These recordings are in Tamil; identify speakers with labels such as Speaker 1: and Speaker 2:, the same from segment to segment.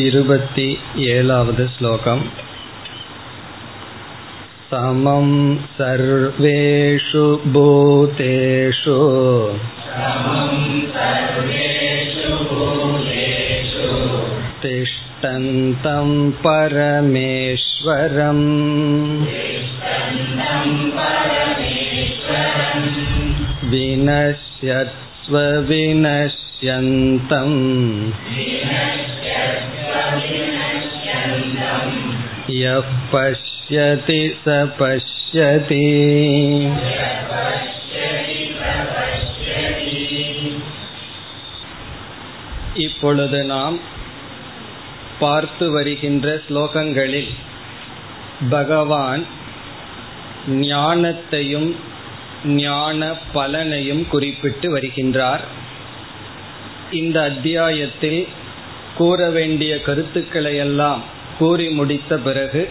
Speaker 1: இருபति एलावद् श्लोकम् समं सर्वेषु भूतेषु तिष्ठन्तं परमेश्वरम् विनश्यत्स्वविनश्यन्तम् यः पश्यति स पश्यति இப்பொழுது நாம் பார்த்து வருகின்ற ஸ்லோகங்களில் பகவான் ஞானத்தையும் ஞான பலனையும் குறிப்பிட்டு வருகின்றார் இந்த அத்தியாயத்தில் கூற வேண்டிய கருத்துக்களை எல்லாம் கூறி முடித்த பிறகு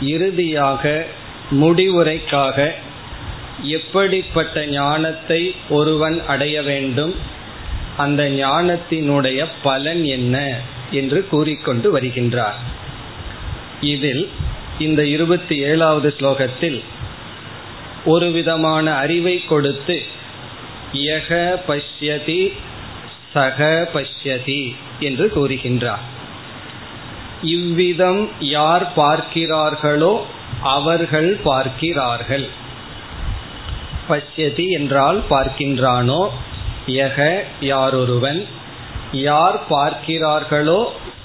Speaker 1: இறுதியாக முடிவுரைக்காக எப்படிப்பட்ட ஞானத்தை ஒருவன் அடைய வேண்டும் அந்த ஞானத்தினுடைய பலன் என்ன என்று கூறிக்கொண்டு வருகின்றார். இதில் இந்த இருபத்தி ஏழாவது ஸ்லோகத்தில் ஒரு விதமான அறிவை கொடுத்து யக பஷ்யதி சக பஷ்யதி என்று கூறுகின்றார். இவ்விதம் யார் பார்க்கிறார்களோ அவர்கள் பார்க்கிறார்கள். பஷ்யதி என்றால் பார்க்கின்றானோ? யக யாரொருவன்? யார் பார்க்கிறார்களோ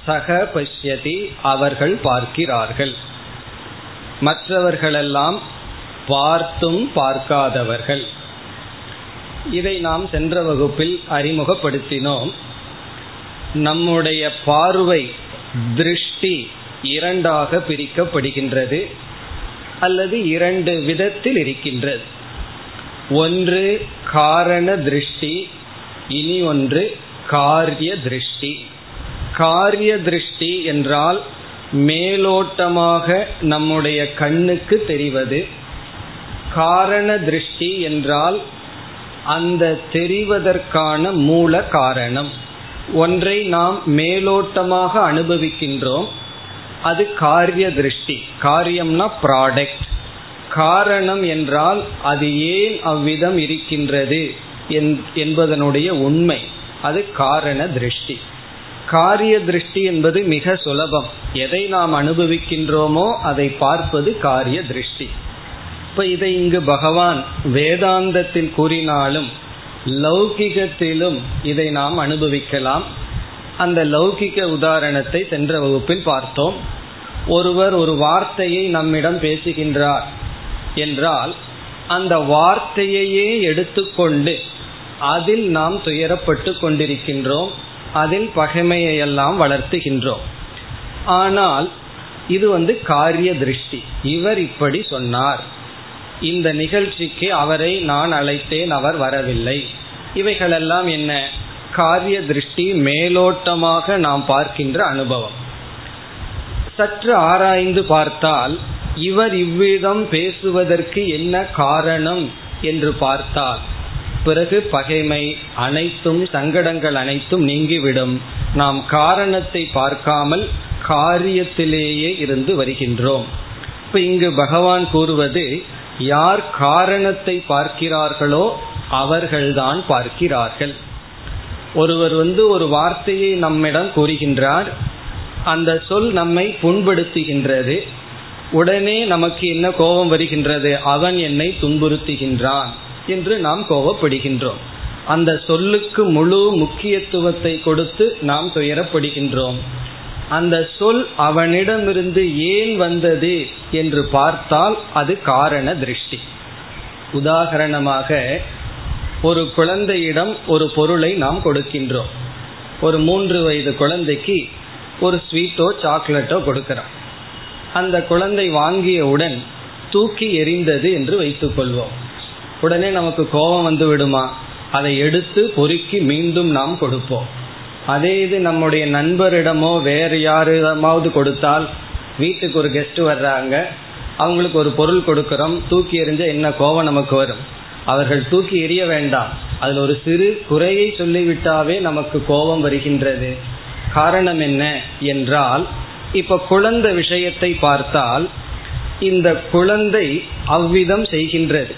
Speaker 1: சக பஷ்யதி அவர்கள் பார்க்கிறார்கள். மற்றவர்களெல்லாம் பார்த்தும் பார்க்காதவர்கள். இதை நாம் சென்ற வகுப்பில் அறிமுகப்படுத்தினோம். நம்முடைய பார்வை திருஷ்டி இரண்டாக பிரிக்கப்படுகின்றது அல்லது இரண்டு விதத்தில் இருக்கின்றது. ஒன்று காரண திருஷ்டி இனி ஒன்று காரிய திருஷ்டி. காரிய திருஷ்டி என்றால் மேலோட்டமாக நம்முடைய கண்ணுக்கு தெரிவது. காரண திருஷ்டி என்றால் அந்த தெரிவதற்கான மூல காரணம். ஒன்றை நாம் மேலோட்டமாக அனுபவிக்கின்றோம். அது காரிய திருஷ்டி. காரியம்னா ப்ராடக்ட் காரணம் என்றால் அது ஏன் அவ்விதம் இருக்கின்றது என்பதனுடைய உண்மை. அது காரண திருஷ்டி. காரிய திருஷ்டி என்பது மிக சுலபம். எதை நாம் அனுபவிக்கின்றோமோ அதை பார்ப்பது காரிய திருஷ்டி. இப்ப இதை இங்கு பகவான் வேதாந்தத்தில் கூறினாலும் லௌகிகத்திலும் இதை நாம் அனுபவிக்கலாம். அந்த லௌகிக உதாரணத்தை சென்ற வகுப்பில் பார்த்தோம். ஒருவர் ஒரு வார்த்தையை நம்மிடம் பேசுகின்றார் என்றால் அந்த வார்த்தையையே எடுத்துக்கொண்டு அதில் நாம் துயரப்பட்டு கொண்டிருக்கின்றோம் அதில் பகைமையெல்லாம் வளர்த்துகின்றோம். ஆனால் இது வந்து காரிய திருஷ்டி. இவர் இப்படி சொன்னார். இந்த நிகழ்ச்சிக்கு அவரை நான் அழைத்தேன் அவர் வரவில்லை. இவைகளெல்லாம் என்ன? காரிய திருஷ்டி மேலோட்டமாக நாம் பார்க்கின்ற அனுபவம். சற்று ஆராய்ந்து பார்த்தால் இவர் இவ்விதம் பேசுவதற்கு என்ன காரணம் என்று பார்த்தால் பிறகு பகைமை அனைத்தும் சங்கடங்கள் அனைத்தும் நீங்கிவிடும். நாம் காரணத்தை பார்க்காமல் காரியத்திலேயே இருந்து வருகின்றோம். இப்ப இங்கு பகவான் கூறுவது யார் காரணத்தை பார்க்கிறார்களோ அவர்கள்தான் பார்க்கிறார்கள். ஒருவர் வந்து ஒரு வார்த்தையை நம்மிடம் கூறுகின்றார். அந்த சொல் நம்மை புண்படுத்துகின்றது. உடனே நமக்கு என்ன கோபம் வருகின்றது? அவன் என்னை துன்புறுத்துகின்றான் என்று நாம் கோபப்படுகின்றோம். அந்த சொல்லுக்கு முழு முக்கியத்துவத்தை கொடுத்து நாம் துயரப்படுகின்றோம். அந்த சொல் அவனிடமிருந்து ஏன் வந்தது என்று பார்த்தால் அது காரண திருஷ்டி. உதாகரணமாக ஒரு குழந்தையிடம் ஒரு பொருளை நாம் கொடுக்கின்றோம். ஒரு மூன்று வயது குழந்தைக்கு ஒரு ஸ்வீட்டோ சாக்லேட்டோ கொடுக்கிறோம். அந்த குழந்தை வாங்கியவுடன் தூக்கி எரிந்தது என்று வைத்துக்கொள்வோம் உடனே நமக்கு கோபம் வந்து விடுமா அதை எடுத்து பொறுக்கி மீண்டும் நாம் கொடுப்போம். அதே இது நம்முடைய நண்பரிடமோ வேறு யாரிடமாவது கொடுத்தால் வீட்டுக்கு ஒரு கெஸ்ட் வர்றாங்க அவங்களுக்கு ஒரு பொருள் கொடுக்கிறோம் தூக்கி எறிஞ்ச என்ன கோவம் நமக்கு வரும்? அவர்கள் தூக்கி எறிய வேண்டாம். அதில் ஒரு சிறு குறையை சொல்லிவிட்டாவே நமக்கு கோபம் வருகின்றது. காரணம் என்ன என்றால் இப்ப குழந்தை விஷயத்தை பார்த்தால் இந்த குழந்தை அவ்விதம் செய்கின்றது.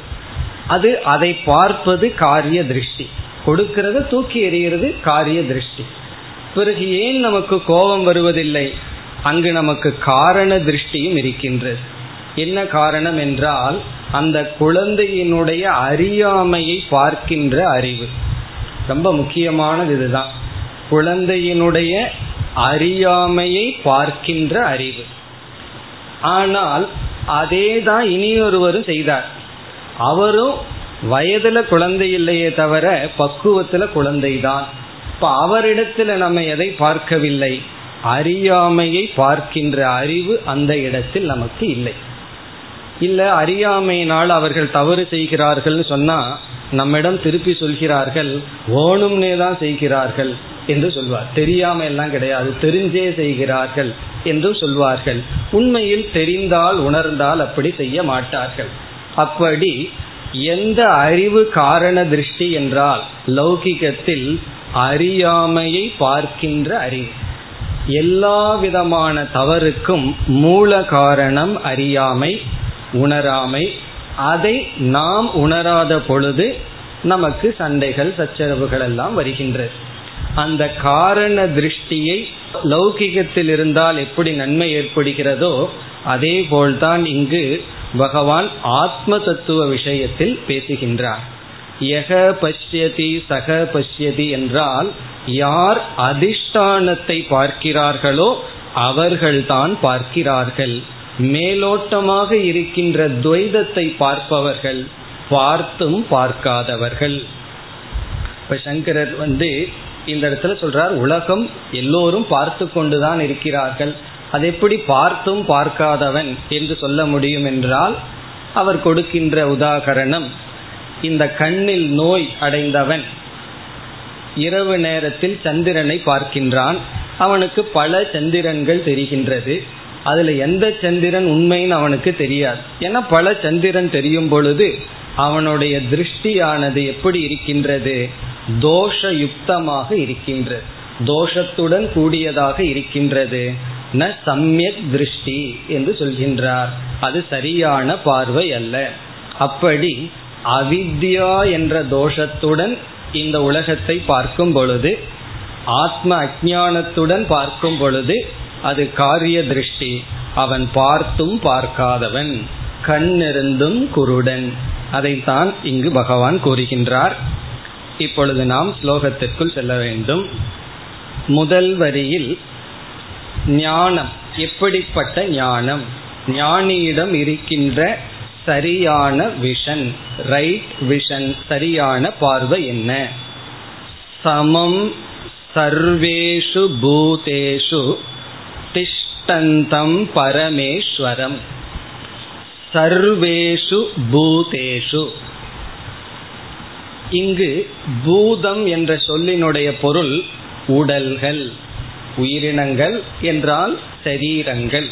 Speaker 1: அது அதை பார்ப்பது காரிய திருஷ்டி. கொடுக்கிறது தூக்கி எறிகிறது காரிய திருஷ்டி. பிறகு ஏன் நமக்கு கோபம் வருவதில்லை? அங்கு நமக்கு காரண திருஷ்டியும் இருக்கின்றது. என்ன காரணம் என்றால் அந்த குழந்தையினுடைய அறியாமையை பார்க்கின்ற அறிவு. ரொம்ப முக்கியமானது இதுதான். குழந்தையினுடைய அறியாமையை பார்க்கின்ற அறிவு. ஆனால் அதே தான் இனியொருவரும் செய்தார். அவரும் வயதுல குழந்தை இல்லையே தவிர பக்குவத்துல குழந்தைதான். இப்ப அவரிடத்துல நம்ம எதை பார்க்கவில்லை. அறியாமையை பார்க்கின்ற அறிவு அந்த இடத்தில் நமக்கு இல்லை. இல்ல அறியாமையினால் அவர்கள் தவறு செய்கிறார்கள் சொன்னா நம்மிடம் திருப்பி சொல்கிறார்கள் ஓணும்னே தான் செய்கிறார்கள் என்று சொல்வார். தெரியாம எல்லாம் கிடையாது. தெரிஞ்சே செய்கிறார்கள் என்றும் சொல்வார்கள். உண்மையில் தெரிந்தால் உணர்ந்தால் அப்படி செய்ய மாட்டார்கள். அப்படி எந்த அறிவு காரண திருஷ்டி என்றால் லௌகிகத்தில் அறியாமையை பார்க்கின்ற அறிவு. எல்லா விதமான தவறுக்கும் மூல காரணம் அறியாமை உணராமை. அதை நாம் உணராத பொழுது நமக்கு சண்டைகள் சச்சரவுகள் எல்லாம் வருகின்றது அந்த காரண திருஷ்டியை லௌகிகத்தில் இருந்தால் எப்படி நன்மை ஏற்படுகிறதோ அதே போல்தான் இங்கு பகவான் ஆத்ம தத்துவ விஷயத்தில் பேசுகின்றார். எக பஷ்யதி சக பஷ்யதி என்றால் யார் அதிஷ்டானத்தை பார்க்கிறார்களோ அவர்கள்தான் பார்க்கிறார்கள். மேலோட்டமாக இருக்கின்ற துவைதத்தை பார்ப்பவர்கள் பார்த்தும் பார்க்காதவர்கள். இப்ப சங்கரர் வந்து இந்த இடத்துல சொல்றார் உலகம் எல்லோரும் பார்த்து கொண்டுதான் இருக்கிறார்கள். அது எப்படி பார்த்தும் பார்க்காதவன் என்று சொல்ல முடியும் என்றால் அவர் கொடுக்கின்ற உதாகரணம் இந்த கண்ணில் நோய் அடைந்தவன் இரவு நேரத்தில் சந்திரனை பார்க்கின்றான். அவனுக்கு பல சந்திரன்கள் தெரிகின்றது. அதுல எந்த சந்திரன் உண்மைன்னு அவனுக்கு தெரியாது. ஏன்னா பல சந்திரன் தெரியும் பொழுது அவனுடைய திருஷ்டியானது எப்படி இருக்கின்றது? தோஷ யுக்தமாக இருக்கின்றது. தோஷத்துடன் கூடியதாக இருக்கின்றது. ந சமயக் திருஷ்டி என்று சொல்கின்றார். அது சரியான பார்வை அல்ல. அப்படி அவித்யா என்ற தோஷத்துடன் இந்த உலகத்தை பார்க்கும் பொழுது ஆத்ம அஜானத்துடன் பார்க்கும் பொழுது அது காரிய திருஷ்டி. அவன் பார்த்தும் பார்க்காதவன் கண்ணிருந்தும் குருடன். அதைத்தான் இங்கு பகவான் கூறுகின்றார். இப்பொழுது நாம் ஸ்லோகத்திற்குள் செல்ல வேண்டும். முதல் வரியில் ஞானம். எப்படிப்பட்ட ஞானம்? ஞானியிடம் இருக்கின்ற சரியான விஷன் ரைட் விஷன் சரியான பார்வை என்ன? சமம் சர்வேஷு பூதேஷு திஷ்டந்தம் பரமேஸ்வரம். சர்வேஷு பூதேஷு. இங்கு பூதம் என்ற சொல்லினுடைய பொருள் உடல்கள். உயிரினங்கள் என்றால் சரீரங்கள்.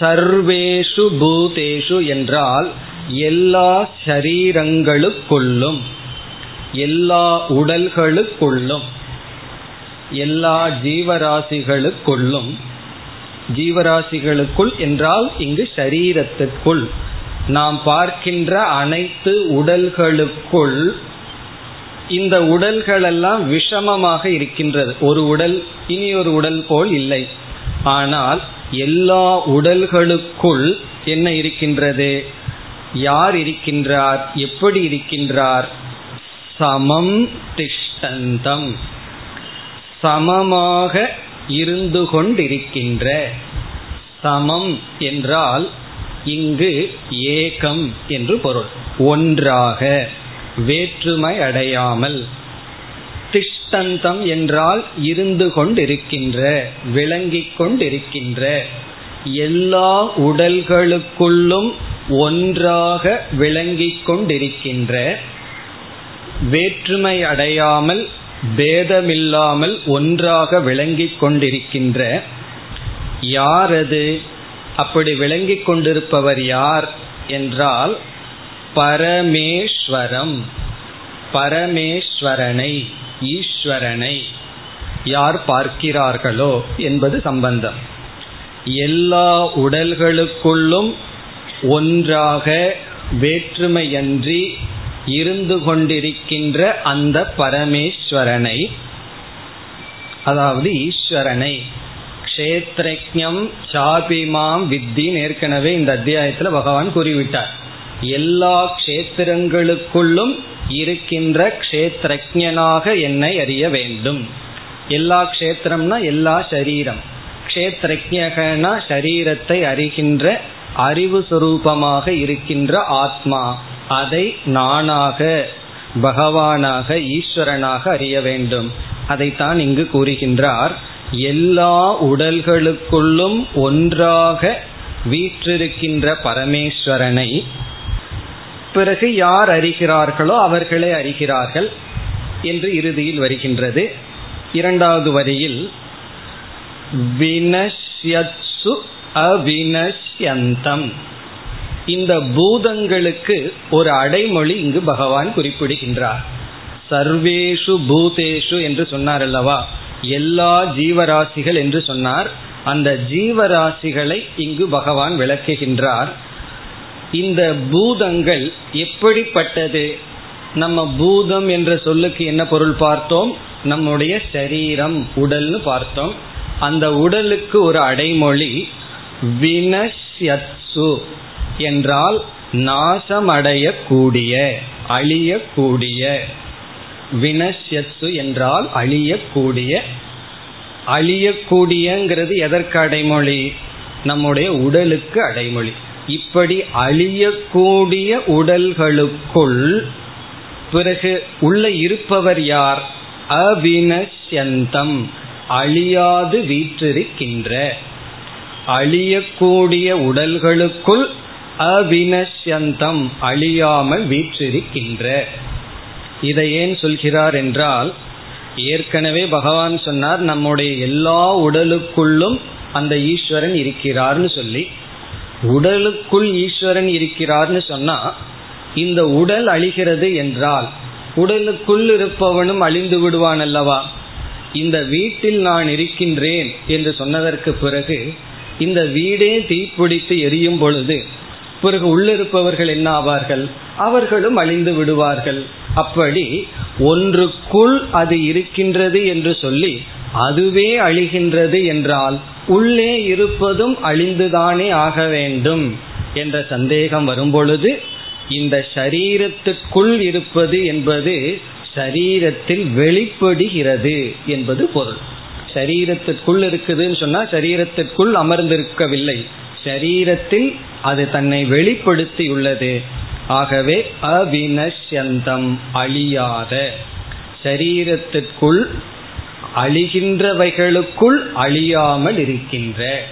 Speaker 1: சர்வேஷு பூதேஷு என்றால் எல்லா சரீரங்களுக்குள்ளும் எல்லா உடல்களுக்குள்ளும் எல்லா ஜீவராசிகளுக்குள்ளும். ஜீவராசிகளுக்குள் என்றால் இங்கு சரீரத்திற்குள் நாம் பார்க்கின்ற அனைத்து உடல்களுக்குள் இந்த உடல்கள் எல்லாம் விஷமமாக இருக்கின்றது. ஒரு உடல் இனி ஒரு உடல் போல் இல்லை. ஆனால் எல்லா உடல்களுக்குள் என்ன இருக்கின்றது? யார் இருக்கின்றார்? எப்படி இருக்கின்றார்? சமம் திஷ்டந்தம். சமமாக இருந்து கொண்டிருக்கின்ற. சமம் என்றால் இங்கு ஏகம் என்று பொருள். ஒன்றாக. வேற்றுமை அடையாமல். திஷ்டந்தம் என்றால் இருந்து கொண்டிருக்கின்ற விளங்கி கொண்டிருக்கின்ற. எல்லா உடல்களுக்குள்ளும் ஒன்றாக விளங்கிக் கொண்டிருக்கின்ற. வேற்றுமை அடையாமல் பேதமில்லாமல் ஒன்றாக விளங்கிக் கொண்டிருக்கின்ற. யாரது? அப்படி விளங்கிக் கொண்டிருப்பவர் யார்? என்றால் பரமேஸ்வரம். பரமேஸ்வரனை ஈஸ்வரனை யார் பார்க்கிறார்களோ என்பது சம்பந்தம். எல்லா உடல்களுக்குள்ளும் ஒன்றாக வேற்றுமையன்றி இருந்து கொண்டிருக்கின்ற அந்த பரமேஸ்வரனை அதாவது ஈஸ்வரனை கஷேத்ரஜம் சாபிமாம் வித்தின்னு ஏற்கனவே இந்த அத்தியாயத்தில் பகவான் கூறிவிட்டார். எல்லா க்ஷேத்திரங்களுக்குள்ளும் இருக்கின்ற க்ஷேத்ரஜனாக என்னை அறிய வேண்டும். எல்லா க்ஷேத்திரம்னா எல்லா சரீரம். க்ஷேத்ரஜகனா சரீரத்தை அறிகின்ற அறிவு சுரூபமாக இருக்கின்ற ஆத்மா. அதை நானாக பகவானாக ஈஸ்வரனாக அறிய வேண்டும். அதைத்தான் இங்கு கூறுகின்றார். எல்லா உடல்களுக்குள்ளும் ஒன்றாக வீற்றிருக்கின்ற பரமேஸ்வரனை பிறகு யார் அறிகிறார்களோ அவர்களே அறிகிறார்கள் என்று இறுதியில் வருகின்றது. இரண்டாவது வரியில் வினஷ்யத்சு அவினஷ்யந்தம். இந்த பூதங்களுக்கு ஒரு அடைமொழி இங்கு பகவான் குறிப்பிடுகின்றார். சர்வேஷு பூதேஷு என்று சொன்னார் அல்லவா எல்லா ஜீவராசிகள் என்று சொன்னார். அந்த ஜீவராசிகளை இங்கு பகவான் விளக்குகின்றார். இந்த பூதங்கள் எப்படிப்பட்டது? நம்ம பூதம் என்ற சொல்லுக்கு என்ன பொருள் பார்த்தோம்? நம்முடைய சரீரம் உடல்னு பார்த்தோம். அந்த உடலுக்கு ஒரு அடைமொழி வினஷ்யத்சு என்றால் நாசமடையக்கூடிய அழியக்கூடிய. வினஷ்யத்து என்றால் அழியக்கூடிய. அழியக்கூடியங்கிறது எதற்கு அடைமொழி? நம்முடைய உடலுக்கு அடைமொழி. இப்படி அழியக்கூடிய உடல்களுக்குள் பிறகு உள்ள இருப்பவர் யார்? அவினஷ்யந்தம். அழியாது வீற்றிருக்கின்ற. அழியக்கூடிய உடல்களுக்குள் அவினஷ்யந்தம். அழியாமல் வீற்றிருக்கின்ற. இதை ஏன் சொல்கிறார் என்றால் ஏற்கனவே பகவான் சொன்னார் நம்முடைய எல்லா உடலுக்குள்ளும் அந்த ஈஸ்வரன் இருக்கிறார்னு சொல்லி. உடலுக்குள் ஈஸ்வரன் இருக்கிறார்னு சொன்னா இந்த உடல் அழிகிறது என்றால் உடலுக்குள் இருப்பவனும் அழிந்து விடுவான் அல்லவா? இந்த வீட்டில் நான் இருக்கின்றேன் என்று சொன்னதற்கு பிறகு இந்த வீடே தீப்பிடித்து எரியும் பொழுது பிறகு உள்ளிருப்பவர்கள் என்ன ஆவார்கள்? அவர்களும் அழிந்து விடுவார்கள். அப்படி ஒன்றுக்குள் அது இருக்கின்றது என்று சொல்லி அதுவே அழிகின்றது என்றால் உள்ளே இருப்பதும் அழிந்துதானே ஆக வேண்டும் என்ற சந்தேகம் வரும்பொழுது இந்த சரீரத்துக்குள் இருப்பது என்பது சரீரத்தில் வெளிப்படுகிறது என்பது பொருள். சரீரத்திற்குள் இருக்குதுன்னு சொன்னா சரீரத்திற்குள் அமர்ந்திருக்கவில்லை. சரீரத்தில் அது தன்னை வெளிப்படுத்தி உள்ளது ஆகவே அவினஷ்யந்தம் அழியாத. சரீரத்திற்குள் அழிகின்றவைகளுக்குள் அழியாமல் இருக்கின்ற.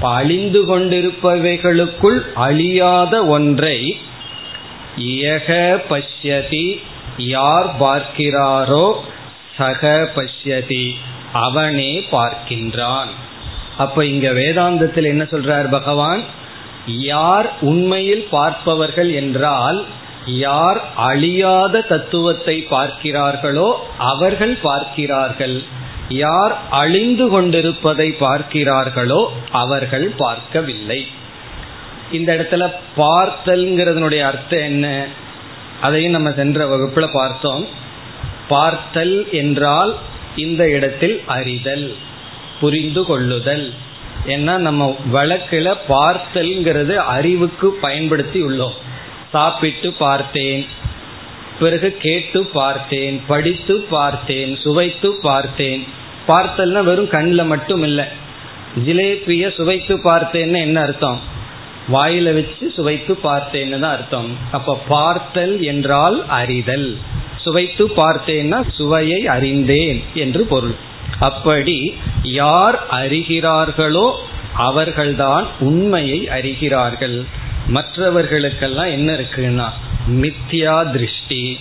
Speaker 1: அழிந்து கொண்டிருப்பவைகளுக்குள் அழியாத ஒன்றை யக பஷ்யதி யார் பார்க்கிறாரோ சக பஷ்யதி அவனே பார்க்கின்றான். அப்ப இங்க வேதாந்தத்தில் என்ன சொல்றார் பகவான்? யார் உண்மையில் பார்ப்பவர்கள் என்றால் யார் அழியாத தத்துவத்தை பார்க்கிறார்களோ அவர்கள் பார்க்கிறார்கள். யார் அழிந்து கொண்டிருப்பதை பார்க்கிறார்களோ அவர்கள் பார்க்கவில்லை. இந்த இடத்துல பார்த்தல்ங்கிறதுனுடைய அர்த்தம் என்ன? அதையும் நம்ம சென்ற வகுப்புல பார்த்தோம். பார்த்தல் என்றால் இந்த இடத்தில் அறிதல் புரிந்து கொள்ளுதல். ஏன்னா நம்ம வழக்கில் பார்த்தல்ங்கிறது அறிவுக்கு பயன்படுத்தி உள்ளோம். சாப்பிட்டு பார்த்தேன். பிறகு கேட்டு பார்த்தேன் படித்து பார்த்தேன் சுவைத்து பார்த்தேன். பார்த்தல்னா வெறும் கண்ணில் மட்டும் இல்லை. ஜிலேபிய சுவைத்து பார்த்தேன்னு என்ன அர்த்தம்? வாயில வச்சு சுவைத்து பார்த்தேன்னு தான் அர்த்தம். அப்ப பார்த்தல் என்றால் அறிதல். சுவைத்து பார்த்தேன்னா சுவையை அறிந்தேன் என்று பொருள். அப்படி யார் அறிகிறார்களோ அவர்கள்தான் உண்மையை அறிகிறார்கள். மற்றவர்களுக்கெல்லாம் என்ன இருக்குன்னா மித்யா திருஷ்டி.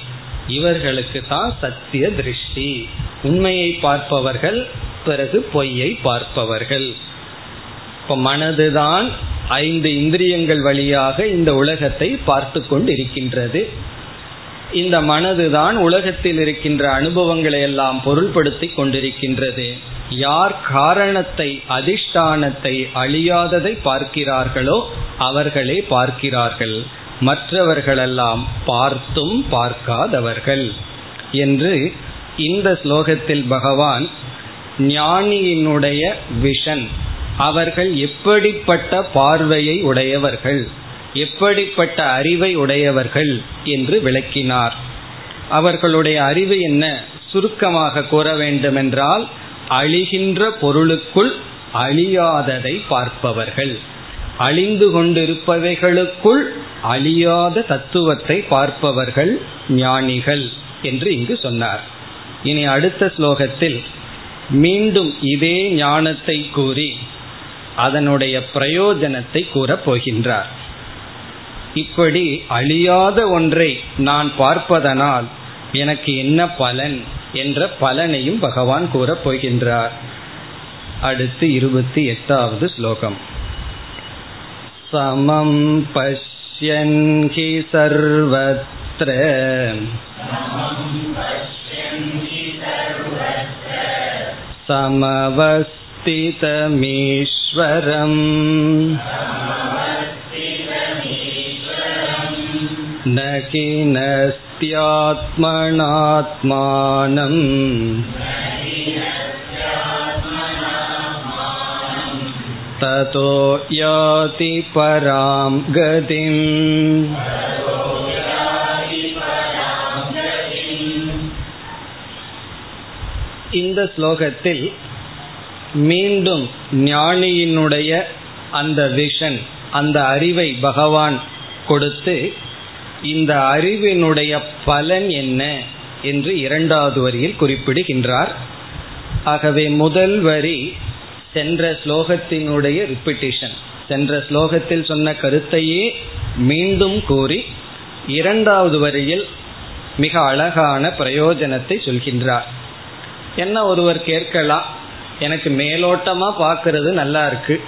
Speaker 1: இவர்களுக்கு தான் சத்திய திருஷ்டி. உண்மையை பார்ப்பவர்கள் பிறகு பொய்யை பார்ப்பவர்கள். இப்ப மனதுதான் ஐந்து இந்திரியங்கள் வழியாக இந்த உலகத்தை பார்த்து கொண்டு இருக்கின்றது இந்த மனதுதான் உலகத்தில் இருக்கின்ற அனுபவங்களை எல்லாம் பொருள்படுத்தி கொண்டிருக்கின்றது. யார் காரணத்தை அதிஷ்டானத்தை அழியாததை பார்க்கிறார்களோ அவர்களே பார்க்கிறார்கள். மற்றவர்களெல்லாம் பார்த்தும் பார்க்காதவர்கள் என்று இந்த ஸ்லோகத்தில் பகவான் ஞானியினுடைய விஷன் அவர்கள் எப்படிப்பட்ட பார்வையை உடையவர்கள்? எப்படிப்பட்ட அறிவை உடையவர்கள் என்று விளக்கினார். அவர்களுடைய அறிவு என்ன? சுருக்கமாக கூற வேண்டுமென்றால் அழிகின்ற பொருளுக்குள் அழியாததை பார்ப்பவர்கள். அழிந்து கொண்டிருப்பவைகளுக்குள் அழியாத தத்துவத்தை பார்ப்பவர்கள் ஞானிகள் என்று இங்கு சொன்னார். இனி அடுத்த ஸ்லோகத்தில் மீண்டும் இதே ஞானத்தை கூறி அதனுடைய பிரயோஜனத்தை கூறப் போகின்றார். இப்படி அழியாத ஒன்றை நான் பார்ப்பதனால் எனக்கு என்ன பலன் என்ற பலனையும் பகவான் கூறப் போகின்றார் அடுத்து இருபத்தி எட்டாவது ஸ்லோகம் சமம் பஷ்யன் ஹி சர்வத்ர समवस्थितमीश्वरम् न किनस्त्यात्मनात्मानम् ततो याति परां गतिम् இந்த ஸ்லோகத்தில் மீண்டும் ஞானியினுடைய அந்த விஷன் அந்த அறிவை பகவான் கொடுத்து இந்த அறிவினுடைய பலன் என்ன என்று இரண்டாவது வரியில் குறிப்பிடுகின்றார். ஆகவே முதல் வரி சென்ற ஸ்லோகத்தினுடைய ரிப்பிட்டிஷன் சென்ற ஸ்லோகத்தில் சொன்ன கருத்தையே மீண்டும் கூறி இரண்டாவது வரியில் மிக அழகான பிரயோஜனத்தை சொல்கின்றார். என்ன ஒருவர் கேட்கலாம் எனக்கு மேலோட்டமாக பார்க்கறது நல்லா இருக்கு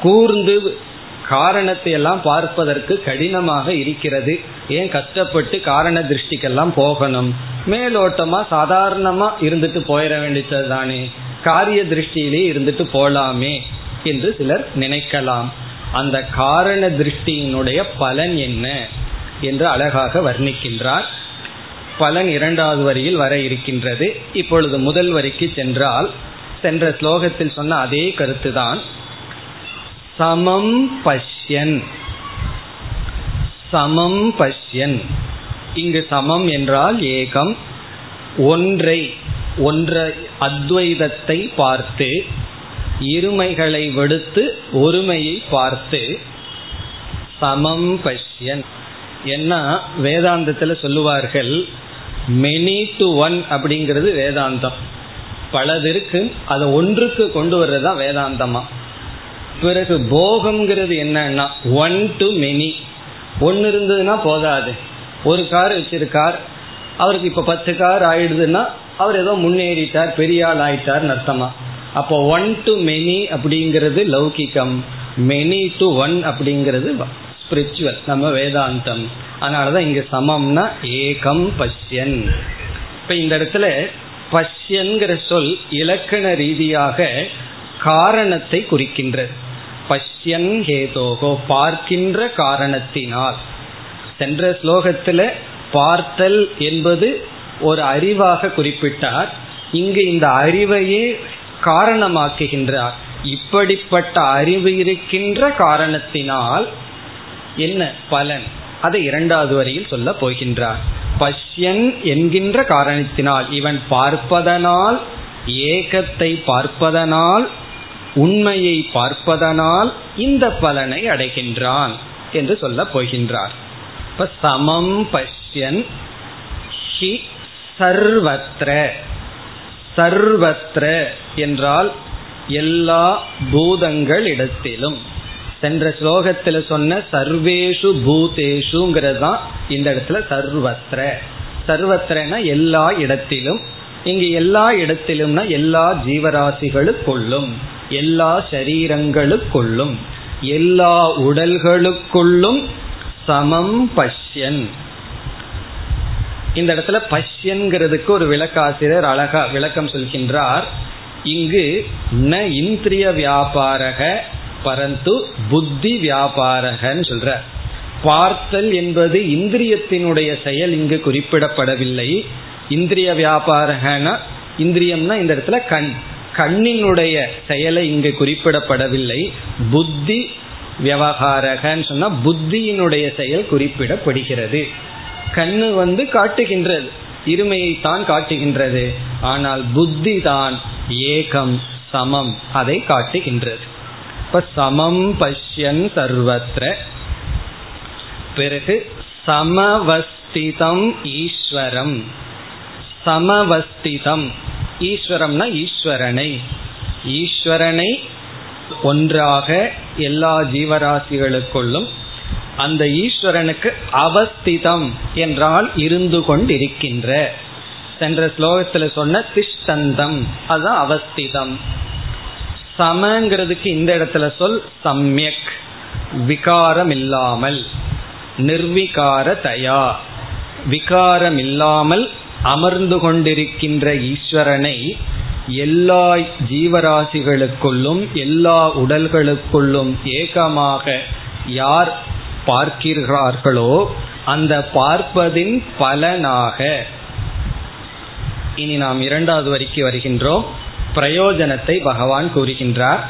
Speaker 1: கூர்ந்து காரணத்தை எல்லாம் பார்ப்பதற்கு கடினமாக இருக்கிறது. ஏன் கஷ்டப்பட்டு காரண திருஷ்டிக்கெல்லாம் போகணும்? மேலோட்டமா சாதாரணமா இருந்துட்டு போயிட வேண்டியது தானே. காரிய திருஷ்டியிலே இருந்துட்டு போலாமே என்று சிலர் நினைக்கலாம். அந்த காரண திருஷ்டியினுடைய பலன் என்ன என்று அழகாக வர்ணிக்கின்றார். பலன் இரண்டாவது வரியில் வர இருக்கின்றது. இப்பொழுது முதல் வரிக்கு சென்றால் சென்ற ஸ்லோகத்தில் சொன்ன அதே கருத்துதான். சமம் பஷ்யன். சமம் பஷ்யன். இங்கு சமம் என்றால் ஏகம். ஒன்றை ஒன்ற அத்வைதத்தை பார்த்து இருமைகளை விடுத்து ஒருமையை பார்த்து சமம் பஷ்யன். என்ன வேதாந்தத்தில் சொல்லுவார்கள் மெனி டு ஒன் அப்படிங்கிறது வேதாந்தம். பலது இருக்கு அதை ஒன்றுக்கு கொண்டு வர்றதுதான் வேதாந்தமா. பிறகு போகம்ங்கிறது என்னன்னா ஒன் டு மெனி ஒன்று இருந்ததுன்னா போதாது. ஒரு கார் வச்சிருக்கார். அவருக்கு இப்போ பத்து கார் ஆயிடுதுன்னா அவர் ஏதோ முன்னேறிட்டார் பெரிய ஆள் ஆயிட்டார் அர்த்தமா. அப்போ ஒன் டு மெனி அப்படிங்கிறது லௌகிகம். மெனி டு ஒன் அப்படிங்கிறது ஸ்பிரிச்சுவல் நம்ம வேதாந்தம். அதனாலதான் இங்க சமம்னா ஏகம் பஷ்யன். இப்ப இந்த இடத்துல பஷ்யன்கிற சொல் இலக்கண ரீதியாக காரணத்தை குறிக்கின்றது. பசியன் ஹேதோகோ பார்க்கின்ற காரணத்தினால். சென்ற ஸ்லோகத்துல பார்த்தல் என்பது ஒரு அறிவாக குறிப்பிட்டார். இங்கு இந்த அறிவையே காரணமாக்குகின்றார். இப்படிப்பட்ட அறிவு இருக்கின்ற காரணத்தினால் என்ன பலன்? அதை இரண்டாவது வரியில் சொல்ல போகின்றார். பஷ்யன் என்கின்ற காரணத்தினால் இவன் பார்ப்பதனால் ஏகத்தை பார்ப்பதனால் உண்மையை பார்ப்பதனால் இந்த பலனை அடைகின்றான் என்று சொல்ல போகின்றார். இப்ப சமம் பஷ்யன் ஹி சர்வத்ர. சர்வத்ர என்றால் எல்லா பூதங்கள் இடத்திலும் சென்ற ஸ்லோகத்தில் சொன்ன சர்வேஷு பூதேஷுங்கிறது தான் இந்த இடத்துல சர்வத்ர. சர்வத்திரனா எல்லா இடத்திலும். இங்கு எல்லா இடத்திலும்னா எல்லா ஜீவராசிகளுக்குள்ளும். எல்லா சரீரங்களுக்குள்ளும் எல்லா உடல்களுக்குள்ளும் சமம் பஷ்யன். இந்த இடத்துல பஷ்யன்கிறதுக்கு ஒரு விளக்காசிரியர் அழகா விளக்கம் சொல்கின்றார். இங்கு ந இந்திரிய வியாபாரக பரந்து புத்தி வியாபாரகன்னு சொல்ற பார்த்தல் என்பது இந்திரியத்தினுடைய செயல் இங்கு குறிப்பிடப்படவில்லை. இந்திரிய வியாபாரகனா இந்திரியம்னா இந்த இடத்துல கண். கண்ணினுடைய செயலை இங்கு குறிப்பிடப்படவில்லை. புத்தி விவகாரகன்னு சொன்னா புத்தியினுடைய செயல் குறிப்பிடப்படுகிறது. கண்ணு வந்து காட்டுகின்றது. இருமையை தான் காட்டுகின்றது. ஆனால் புத்தி தான் ஏகம் சமம் அதை காட்டுகின்றது. இப்ப சமம் பஷ்யன் சர்வத்திர பிறகு சமவஸ்திதம் ஈஸ்வரம். சமவஸ்திதம். ஈஸ்வரம்னா ஈஸ்வரனை. ஈஸ்வரனை ஒன்றாக எல்லா ஜீவராசிகளுக்குள்ளும் அந்த ஈஸ்வரனுக்கு அவஸ்திதம் என்றால் இருந்து கொண்டிருக்கின்ற. சென்ற ஸ்லோகத்தில் சொன்ன திஷ்டந்தம் அதுதான் அவஸ்திதம். சமங்கிறதுக்கு இந்த இடத்துல சொல் சம்யக் விகாரம் இல்லாமல் நிர்விகார தயா விகாரம் இல்லாமல் அமர்ந்து கொண்டிருக்கின்ற ஈஸ்வரனை எல்லா ஜீவராசிகளுக்குள்ளும் எல்லா உடல்களுக்குள்ளும் ஏகமாக யார் பார்க்கிறார்களோ அந்த பார்ப்பதின் பலனாக. இனி நாம் இரண்டாவது வரிக்கு வருகின்றோம். பிரயோஜனத்தை பகவான் கூறுகின்றார்.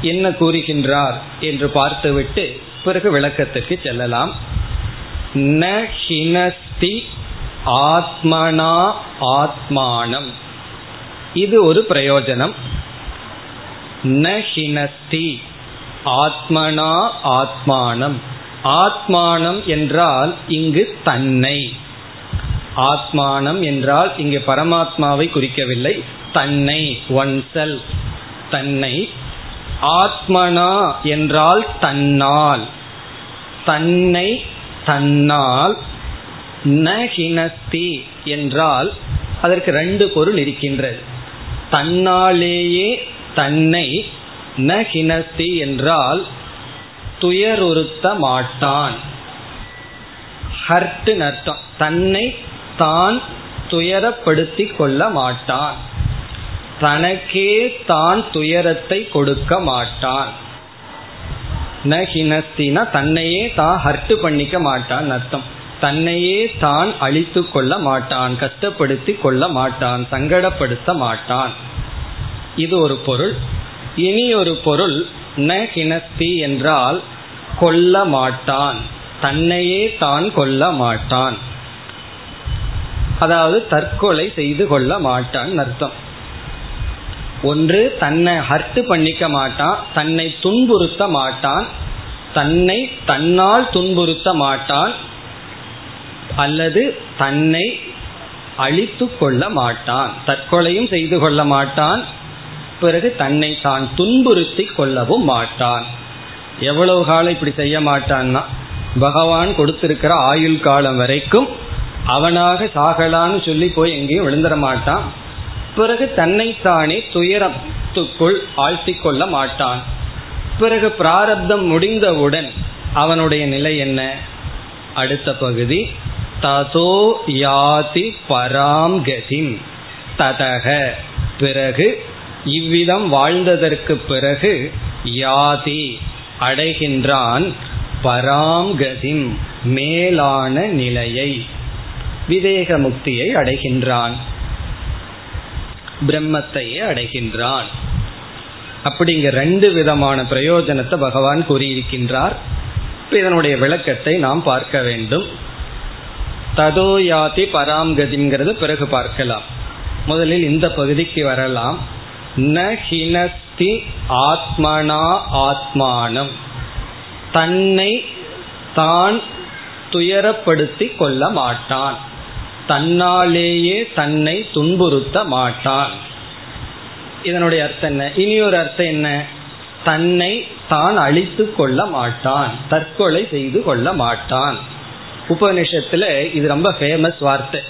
Speaker 1: என்ன கூறுகின்றார் என்று பார்த்துவிட்டு பிறகு விளக்கத்துக்கு செல்லலாம். ந ஹினஸ்தி ஆத்மனா ஆத்மானம். இது ஒரு பிரயோஜனம். நஹினஸ்தி ஆத்மனா ஆத்மானம். ஆத்மானம் என்றால் இங்கு தன்னை. ஆத்மானம் என்றால் இங்கு பரமாத்மாவை குறிக்கவில்லை. தன்னை ஒன் செல் தன்னை. ஆத்மனா என்றால் தன்னால். தன்னை தன்னால். நகினஸ்தி என்றால் அதற்கு ரெண்டு பொருள் இருக்கின்றது. தன்னாலேயே தன்னை நகினஸ்தி என்றால் துயருறுத்த மாட்டான் ஹர்ட் அர்த்தம். தன்னை தான் துயரப்படுத்தி கொள்ள மாட்டான் தனக்கே தான் துயரத்தை கொடுக்க மாட்டான் நஹினஸ்தினா தன்னையே தான் ஹர்ட் பண்ணிக்க மாட்டான் அர்த்தம். தன்னையே தான் அழித்து கொள்ள மாட்டான் கஷ்டப்படுத்தி கொள்ள மாட்டான் சங்கடப்படுத்த மாட்டான். இது ஒரு பொருள். இனி ஒரு பொருள் ந கிணஸ்தி என்றால் கொல்ல மாட்டான். தன்னையே தான் கொல்ல மாட்டான். அதாவது தற்கொலை செய்து கொள்ள மாட்டான் அர்த்தம். ஒன்று தன்னை ஹர்ட் பண்ணிக்க மாட்டான் தன்னை துன்புறுத்த மாட்டான் தன்னை தன்னால் துன்புறுத்த மாட்டான் அல்லது தன்னை அழித்து கொள்ள மாட்டான். தற்கொலையும் செய்து கொள்ள மாட்டான். பிறகு தன்னை தான் துன்புறுத்தி கொள்ளவும் மாட்டான். எவ்வளவு காலம் இப்படி செய்ய மாட்டான்னா பகவான் கொடுத்திருக்கிற ஆயுள் காலம் வரைக்கும் அவனாக சாகலான்னு சொல்லி போய் எங்கேயும் விழுந்துட மாட்டான். பிறகு தன்னைத்தானே துயரத்துக்குள் ஆழ்த்தி கொள்ள மாட்டான். பிறகு பிராரப்தம் முடிந்தவுடன் அவனுடைய நிலை என்ன? அடுத்த பகுதி. ததோ யாதி பராம் கதிம். ததக. பிறகு இவ்விதம் வாழ்ந்ததற்கு பிறகு யாதி அடைகின்றான் பராங்கதிம் மேலான நிலையை. விதேக முக்தியை அடைகின்றான். பிரம்மத்தையே அடைகின்றான். அப்படிங்க ரெண்டு விதமான பிரயோஜனத்தை பகவான் கூறியிருக்கின்றார். இதனுடைய விளக்கத்தை நாம் பார்க்க வேண்டும். ததோ யாதி பராம்கதிங்கிறது பிறகு பார்க்கலாம். முதலில் இந்த பகுதிக்கு வரலாம். ந ஹினஸ்தி ஆத்மனா ஆத்மானம். தன்னை தான் துயரப்படுத்தி கொள்ள மாட்டான். தன்னாலேயே தன்னை துன்புறுத்த மாட்டான். இதனுடைய அர்த்தம் என்ன? இனி ஒரு அர்த்தம் என்ன? தன்னை தான் அழித்து கொள்ள மாட்டான். தற்கொலை செய்து கொள்ள மாட்டான். உபனிஷத்துல இது ரொம்ப ஃபேமஸ் வார்த்தை.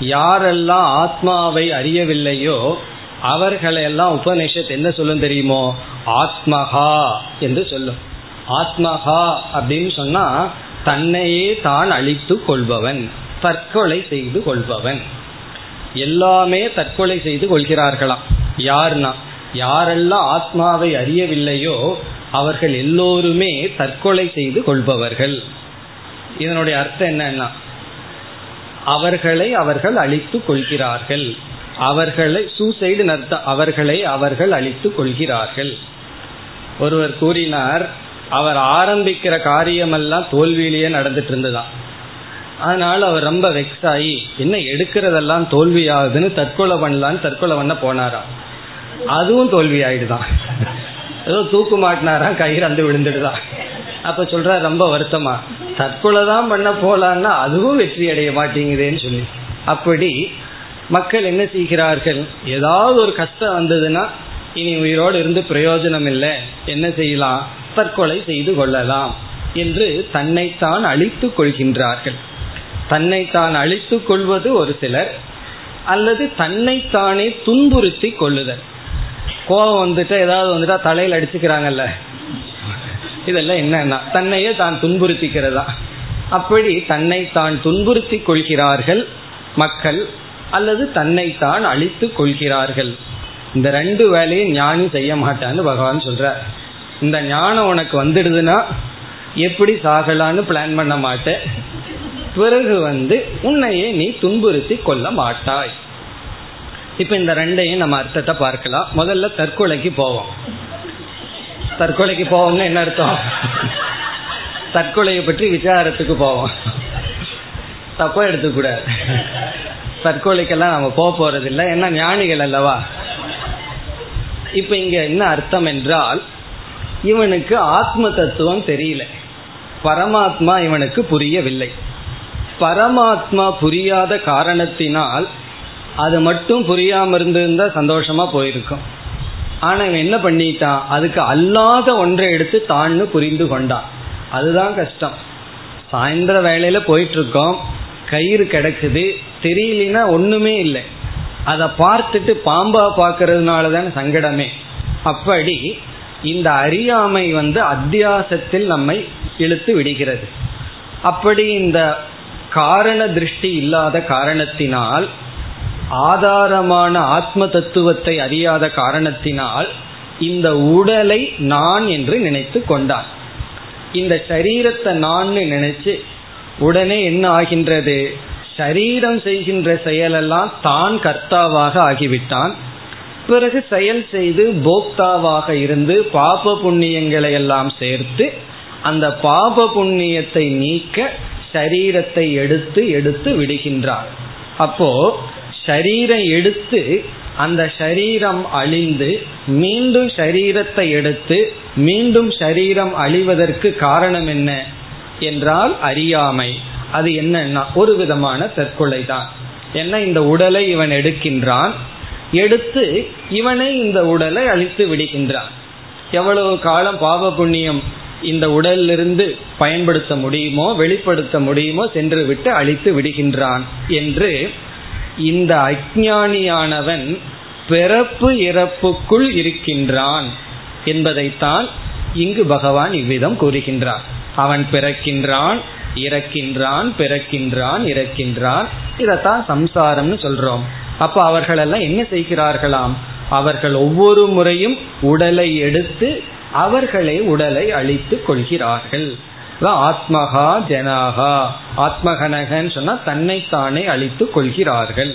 Speaker 1: யாரெல்லாம் ஆத்மாவை அறியவில்லையோ அவர்களெல்லாம் உபநிஷத் என்ன சொல்லும் தெரியுமோ? ஆத்மஹா என்று சொல்லும். ஆத்மஹா அப்படின்னு சொன்னா தன்னையே தான் அழித்து கொள்பவன் தற்கொலை செய்து கொள்பவன். எல்லாமே தற்கொலை செய்து கொள்கிறார்களாம். யார்னா? யாரெல்லாம் ஆத்மாவை அறியவில்லையோ அவர்கள் எல்லோருமே தற்கொலை செய்து கொள்பவர்கள். இதனுடைய அர்த்தம் என்னன்னா அவர்களை அவர்கள் அழித்து கொள்கிறார்கள். அவர்களை சூசைடு அர்த்தம் அவர்களை அவர்கள் அழித்து கொள்கிறார்கள். ஒருவர் கூறினார் அவர் ஆரம்பிக்கிற காரியமெல்லாம் தோல்வியிலேயே நடந்துட்டு இருந்ததான். அதனால அவர் ரொம்ப வெக்ஸ் ஆகி என்ன எடுக்கிறதெல்லாம் தோல்வி ஆகுதுன்னு தற்கொலை பண்ணலான்னு தற்கொலை பண்ண போனாராம் அதுவும் தோல்வி ஆயிடுதான் ஏதோ தூக்கு மாட்டினாரா? கயிறு அந்த விழுந்துடுதான். அப்ப சொல்ற ரொம்ப வருத்தமா. தற்கொலை தான் பண்ண போலான்னா அதுவும் வெற்றி அடைய மாட்டேங்குதேன்னு சொல்லி. அப்படி மக்கள் என்ன செய்கிறார்கள்? ஏதாவது ஒரு கஷ்டம் வந்ததுன்னா இனி உயிரோடு இருந்து பிரயோஜனம் இல்லை என்ன செய்யலாம்? தற்கொலை செய்து கொள்ளலாம். என்று தன்னைத்தான் அழித்துக் கொள்கின்றார்கள். தன்னைத்தான் அழித்துக் கொள்வது ஒரு சிலர் அல்லது தன்னைத்தானே துன்புறுத்தி கொள்ளுதல். கோபம் வந்துட்டு ஏதாவது வந்துட்டா தலையில் அடிச்சுக்கிறாங்கல்ல. இதெல்லாம் என்னன்னா தன்னையே தான் துன்புறுத்திக்கிறதா? அப்படி தன்னை தான் துன்புறுத்தி கொள்கிறார்கள் மக்கள் அல்லது தன்னைத்தான் அழித்து கொள்கிறார்கள். இந்த ரெண்டு வேலையும் ஞானி செய்ய மாட்டான்னு பகவான் சொல்றார். இந்த ஞானம் உனக்கு வந்துடுதுன்னா எப்படி சாகலான்னு பிளான் பண்ண மாட்டேன். பிறகு வந்து உன்னையே நீ துன்புறுத்தி கொள்ள மாட்டாய். இப்ப இந்த ரெண்டையும் நம்ம அர்த்தத்தை பார்க்கலாம். முதல்ல தற்கொலைக்கு போவோம். தற்கொலைக்கு போவோம்னு என்ன அர்த்தம்? தற்கொலையை பற்றி விசாரத்துக்கு போவோம். தப்பா எடுத்துக்கூடாது. தற்கொலைக்கெல்லாம் நம்ம போக போறது இல்லை ஏன்னா ஞானிகள் அல்லவா? இப்ப இங்க என்ன அர்த்தம் என்றால் இவனுக்கு ஆத்ம தத்துவம் தெரியல. பரமாத்மா இவனுக்கு புரியவில்லை. பரமாத்மா புரியாத காரணத்தினால் அது மட்டும் புரியாம இருந்திருந்தா சந்தோஷமா போயிருக்கும். ஆனா இவன் என்ன பண்ணிட்டான் அதுக்கு அல்லாத ஒன்றை எடுத்து தான்னு புரிந்து கொண்டான் அதுதான் கஷ்டம். சாயந்தர வேலையில போயிட்டு இருக்கோம் கயிறு கிடக்குது. தெரியலனா ஒண்ணுமே இல்லை. அதை பார்த்துட்டு பாம்பா பார்க்கறதுனால தான் சங்கடமே. அப்படி இந்த அறியாமை வந்து அத்தியாசத்தில் நம்மை இழுத்து விடுகிறது. அப்படி இந்த காரண திருஷ்டி இல்லாத காரணத்தினால் ஆதாரமான ஆத்ம தத்துவத்தை அறியாத காரணத்தினால் இந்த உடலை நான் என்று நினைத்து கொண்டான். இந்த சரீரத்தை நான் நினைச்சு உடனே என்ன ஆகின்றது? சரீரம் செய்கின்ற செயலெல்லாம் தான் கர்த்தாவாக ஆகிவிட்டான். பிறகு செயல் செய்து போக்தாவாக இருந்து பாப புண்ணியங்களை எல்லாம் சேர்த்து அந்த பாப புண்ணியத்தை நீக்க சரீரத்தை எடுத்து எடுத்து விடுகின்றார். அப்போ ஷரீரம் எடுத்து அந்த ஷரீரம் அழிந்து மீண்டும் ஷரீரத்தை எடுத்து மீண்டும் ஷரீரம் அழிவதற்கு காரணம் என்ன என்றால் அறியாமை. அது என்னன்னா ஒரு விதமான தற்கொலை தான். என்ன? இந்த உடலை இவன் எடுக்கின்றான். எடுத்து இவனை இந்த உடலை அழித்து விடுகின்றான். எவ்வளவு காலம் பாவ புண்ணியம் இந்த உடலிலிருந்து பயன்படுத்த முடியுமோ வெளிப்படுத்த முடியுமோ சென்று விட்டு அழித்து விடுகின்றான் என்று இந்த அஜானியானவன் பிறப்பு இறப்புக்குள் இருக்கின்றான் என்பதைத்தான் இங்கு பகவான் இவ்விதம் கூறுகின்றார். அவன் பிறக்கின்றான் இறக்கின்றான் பிறக்கின்றான் இறக்கின்றான். இதத்தான் சம்சாரம்னு சொல்றோம். அப்ப அவர்களெல்லாம் என்ன செய்கிறார்களாம்? அவர்கள் ஒவ்வொரு முறையும் உடலை எடுத்து அவர்களே உடலை அழித்து கொள்கிறார்கள். ஆத்மகா ஜனாகா ஆத்மகனகன்னு சொன்னா தன்னைத்தானே அழித்து கொள்கிறார்கள்.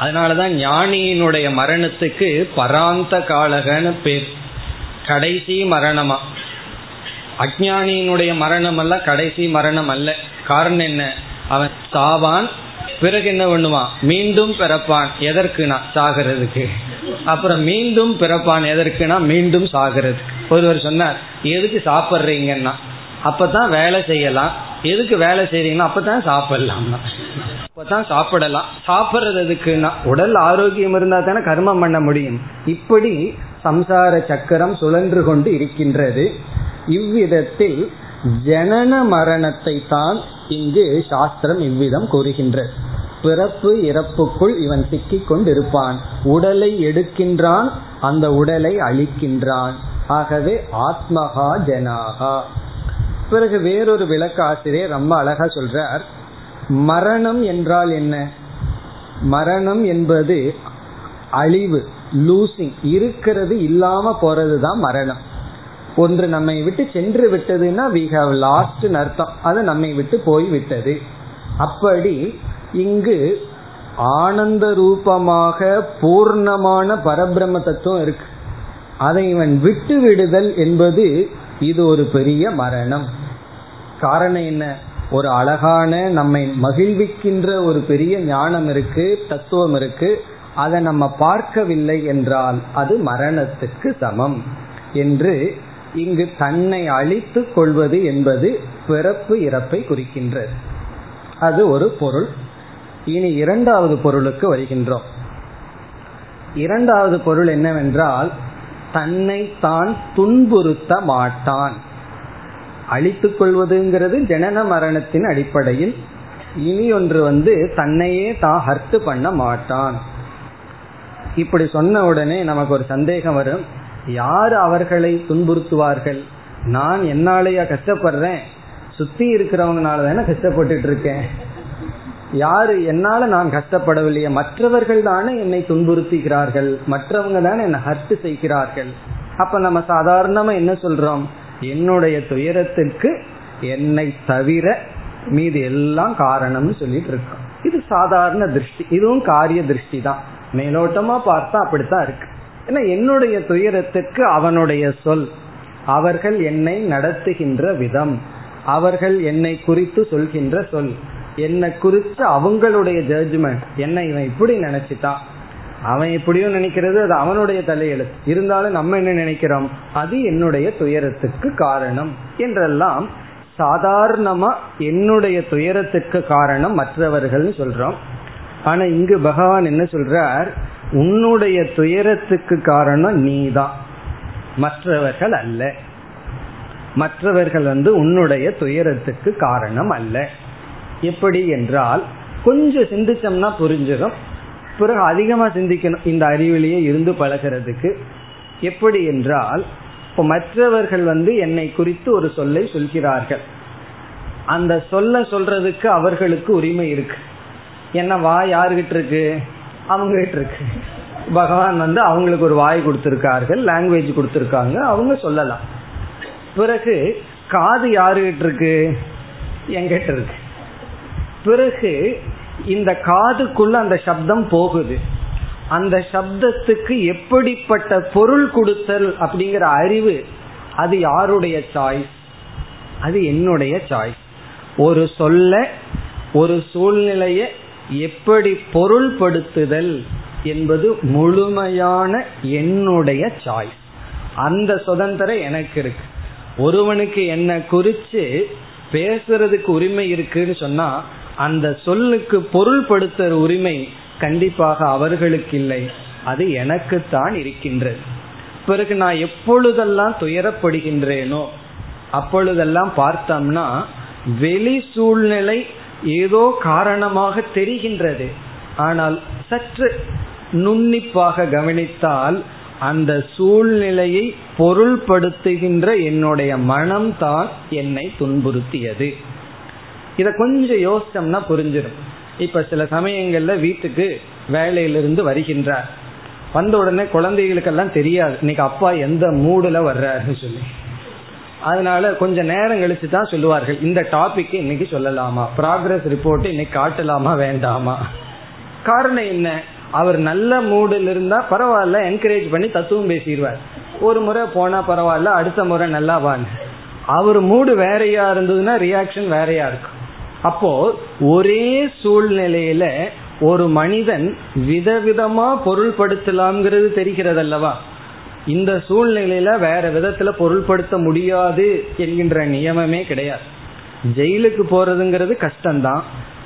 Speaker 1: அதனாலதான் ஞானியினுடைய மரணத்துக்கு பராந்த காலகன்னு பேர். கடைசி மரணமா. அஜானியினுடைய மரணம் அல்ல கடைசி மரணம் அல்ல. காரணம் என்ன? அவன் சாவான் பிறகு என்ன பண்ணுவான்? மீண்டும் பிறப்பான். எதற்குனா? சாகிறதுக்கு. அப்புறம் மீண்டும் பிறப்பான். எதற்குனா? மீண்டும் சாகிறதுக்கு. ஒருவர் சொன்னார் எதுக்கு சாப்பிட்றீங்கன்னா? அப்பதான் வேலை செய்யலாம். எதுக்கு வேலை செய்றீங்கன்னா அப்பதான் சாப்பிடலாம். அப்பதான் சாப்பிடலாம். சாப்பிட்றதுக்குன்னா உடல் ஆரோக்கியம் இருந்தா தானே கர்மம் பண்ண முடியும். இப்படி சம்சார சக்கரம் சுழன்று கொண்டு இருக்கின்றது. இவ்விதத்தில் ஜனன மரணத்தை தான் இங்கு சாஸ்திரம் இவ்விதம் கூறுகின்றது பிறப்பு இறப்புக்குள் இவன் சிக்கிக் கொண்டிருப்பான். உடலை எடுக்கின்றான் அந்த உடலை அழிக்கின்றான். ஆகவே ஆத்மகா ஜனாகா பிறகு வேறொரு விளக்க ஆசிரியர் ரொம்ப அழகா சொல்றார் மரணம் என்றால் என்ன? மரணம் என்பது அழிவு லூசிங் இருக்கிறது இல்லாம போறதுதான் மரணம். ஒன்று நம்மை விட்டு சென்று விட்டதுன்னா வி ஹவ் லாஸ்ட் அர்த்தம். அது நம்மை விட்டு போய் விட்டது. அப்படி இங்கு ஆனந்த ரூபமாக பூர்ணமான பரபிரம தத்துவம் இருக்கு. அதை இவன் விட்டு விடுதல் என்பது இது ஒரு பெரிய மரணம். காரணம் என்ன? ஒரு அழகான நம்மை மகிழ்விக்கின்ற ஒரு பெரிய ஞானம் இருக்கு தத்துவம் இருக்கு. அதை நம்ம பார்க்கவில்லை என்றால் அது மரணத்துக்கு சமம் என்று இங்கு தன்னை அழித்து கொள்வது என்பது பிறப்பு இறப்பை குறிக்கின்றது. அது ஒரு பொருள். இனி இரண்டாவது பொருளுக்கு வருகின்றோம். இரண்டாவது பொருள் என்னவென்றால் தன்னை தான் துன்புறுத்த மாட்டான். அழித்துக் கொள்வதுங்கிறது ஜனன மரணத்தின் அடிப்படையில். இனி ஒன்று வந்து தன்னையே தான் ஹர்த்து பண்ண மாட்டான். இப்படி சொன்ன உடனே நமக்கு ஒரு சந்தேகம் வரும். யார் அவர்களை துன்புறுத்துவார்கள்? நான் என்னாலேயா கஷ்டப்படுறேன்? சுத்தி இருக்கிறவங்கனால தானே கஷ்டப்பட்டுட்டு இருக்கேன் யாரு என்னால நான் கஷ்டப்படவில்லையே? மற்றவர்கள் தானே என்னை துன்புறுத்துகிறார்கள். மற்றவங்க தானே என்னை ஹர்த்து செய்கிறார்கள். அப்ப நம்ம சாதாரணமா என்ன சொல்றோம்? என்னுடைய துயரத்திற்கு என்னை தவிர மீது எல்லாம் காரணம்னு சொல்லிட்டு இருக்கோம் இது சாதாரண திருஷ்டி. இதுவும் காரிய திருஷ்டி தான் மேலோட்டமா பார்த்தா அப்படித்தான் இருக்கு. ஏன்னா என்னுடைய துயரத்துக்கு அவனுடைய சொல் அவர்கள் என்னை நடத்துகின்ற விதம் அவர்கள் என்னை குறித்து சொல்கின்ற சொல் என்னை குறித்து அவங்களுடைய ஜட்ஜ்மெண்ட் என்ன இவன் இப்படி நினைச்சிட்டான் அவன் எப்படியும் நினைக்கிறது அது அவனுடைய தலையெழுத்து இருந்தாலும் நம்ம என்ன நினைக்கிறோம்? அது என்னுடைய துயரத்துக்கு காரணம் என்றெல்லாம் சாதாரணமா என்னுடைய துயரத்துக்கு காரணம் மற்றவர்கள் சொல்றோம். ஆனா இங்கு பகவான் என்ன சொல்றார்? உன்னுடைய துயரத்துக்கு காரணம் நீதான். மற்றவர்கள் அல்ல. மற்றவர்கள் வந்து உன்னுடைய துயரத்துக்கு காரணம் அல்ல. எப்படி என்றால் கொஞ்சம் சிந்திச்சோம்னா புரிஞ்சிடும் பிறகு அதிகமா சிந்திக்கணும் இந்த அறிவிலேயே இருந்து பழகிறதுக்கு. எப்படி என்றால் இப்போ மற்றவர்கள் வந்து என்னை குறித்து ஒரு சொல்லை சொல்கிறார்கள். அந்த சொல்ல சொல்றதுக்கு அவர்களுக்கு உரிமை இருக்கு. என்ன வாய் யாருகிட்ட இருக்கு? அவங்க கிட்ட இருக்கு. பகவான் வந்து அவங்களுக்கு ஒரு வாய் கொடுத்திருக்கார்கள் லாங்குவேஜ் கொடுத்திருக்காங்க அவங்க சொல்லலாம். பிறகு காது யாருகிட்ட இருக்கு? என்கிட்ட இருக்கு. பிறகு இந்த காதுக்குள்ள அந்த சப்தம் போகுது. அந்த சப்தத்துக்கு எப்படிப்பட்ட பொருள் கொடுத்தல் அப்படிங்கிற அறிவு அது யாருடைய சாய்ஸ் அது என்னுடைய சாய்ஸ் ஒரு சொல்ல ஒரு சூழ்நிலைய எப்படி பொருள்படுத்துதல் என்பது முழுமையான என்னுடைய சாய்ஸ் அந்த சுதந்திரம் எனக்கு இருக்கு. ஒருவனுக்கு என்ன குறிச்சு பேசுறதுக்கு உரிமை இருக்குன்னு சொன்னா அந்த சொல்லுக்கு பொருள்படுத்துற உரிமை கண்டிப்பாக அவர்களுக்கு இல்லை அது எனக்குத்தான் இருக்கின்றது. பிறகு நான் எப்பொழுதெல்லாம் துயரப்படுகின்றேனோ அப்பொழுதெல்லாம் பார்த்தோம்னா வெளி சூழ்நிலை ஏதோ காரணமாக தெரிகின்றது. ஆனால் சற்று நுண்ணிப்பாக கவனித்தால் அந்த சூழ்நிலையை பொருள்படுத்துகின்ற என்னுடைய மனம்தான் என்னை துன்புறுத்தியது. இதை கொஞ்சம் யோசிச்சோம்னா புரிஞ்சிடும் இப்ப சில சமயங்கள்ல வீட்டுக்கு வேலையிலிருந்து வருகின்றார். வந்த உடனே குழந்தைகளுக்கெல்லாம் தெரியாது. இன்னைக்கு அப்பா எந்த மூடுல வர்றாருன்னு சொல்லி. அதனால கொஞ்ச நேரம் கழிச்சு தான் சொல்லுவார்கள். இந்த டாபிக் இன்னைக்கு சொல்லலாமா? ப்ராக்ரஸ் ரிப்போர்ட் இன்னைக்கு காட்டலாமா வேண்டாமா? காரணம் என்ன? அவர் நல்ல மூடில் இருந்தா பரவாயில்ல என்கரேஜ் பண்ணி தத்துவம் பேசிடுவார். ஒரு முறை போனா பரவாயில்ல அடுத்த முறை நல்லா வாங்க அவர் மூடு வேறையா இருந்ததுன்னா ரியாக்ஷன் வேறையா இருக்கும். அப்போ ஒரே சூழ்நிலையில ஒரு மனிதன் விதவிதமா பொருள்படுத்தலாம்ங்கிறது தெரிகிறது அல்லவா இந்த சூழ்நிலையில வேற விதத்துல பொருள்படுத்த முடியாது என்கின்ற நியமமே கிடையாது. ஜெயிலுக்கு போறதுங்கிறது கஷ்டம்தான்.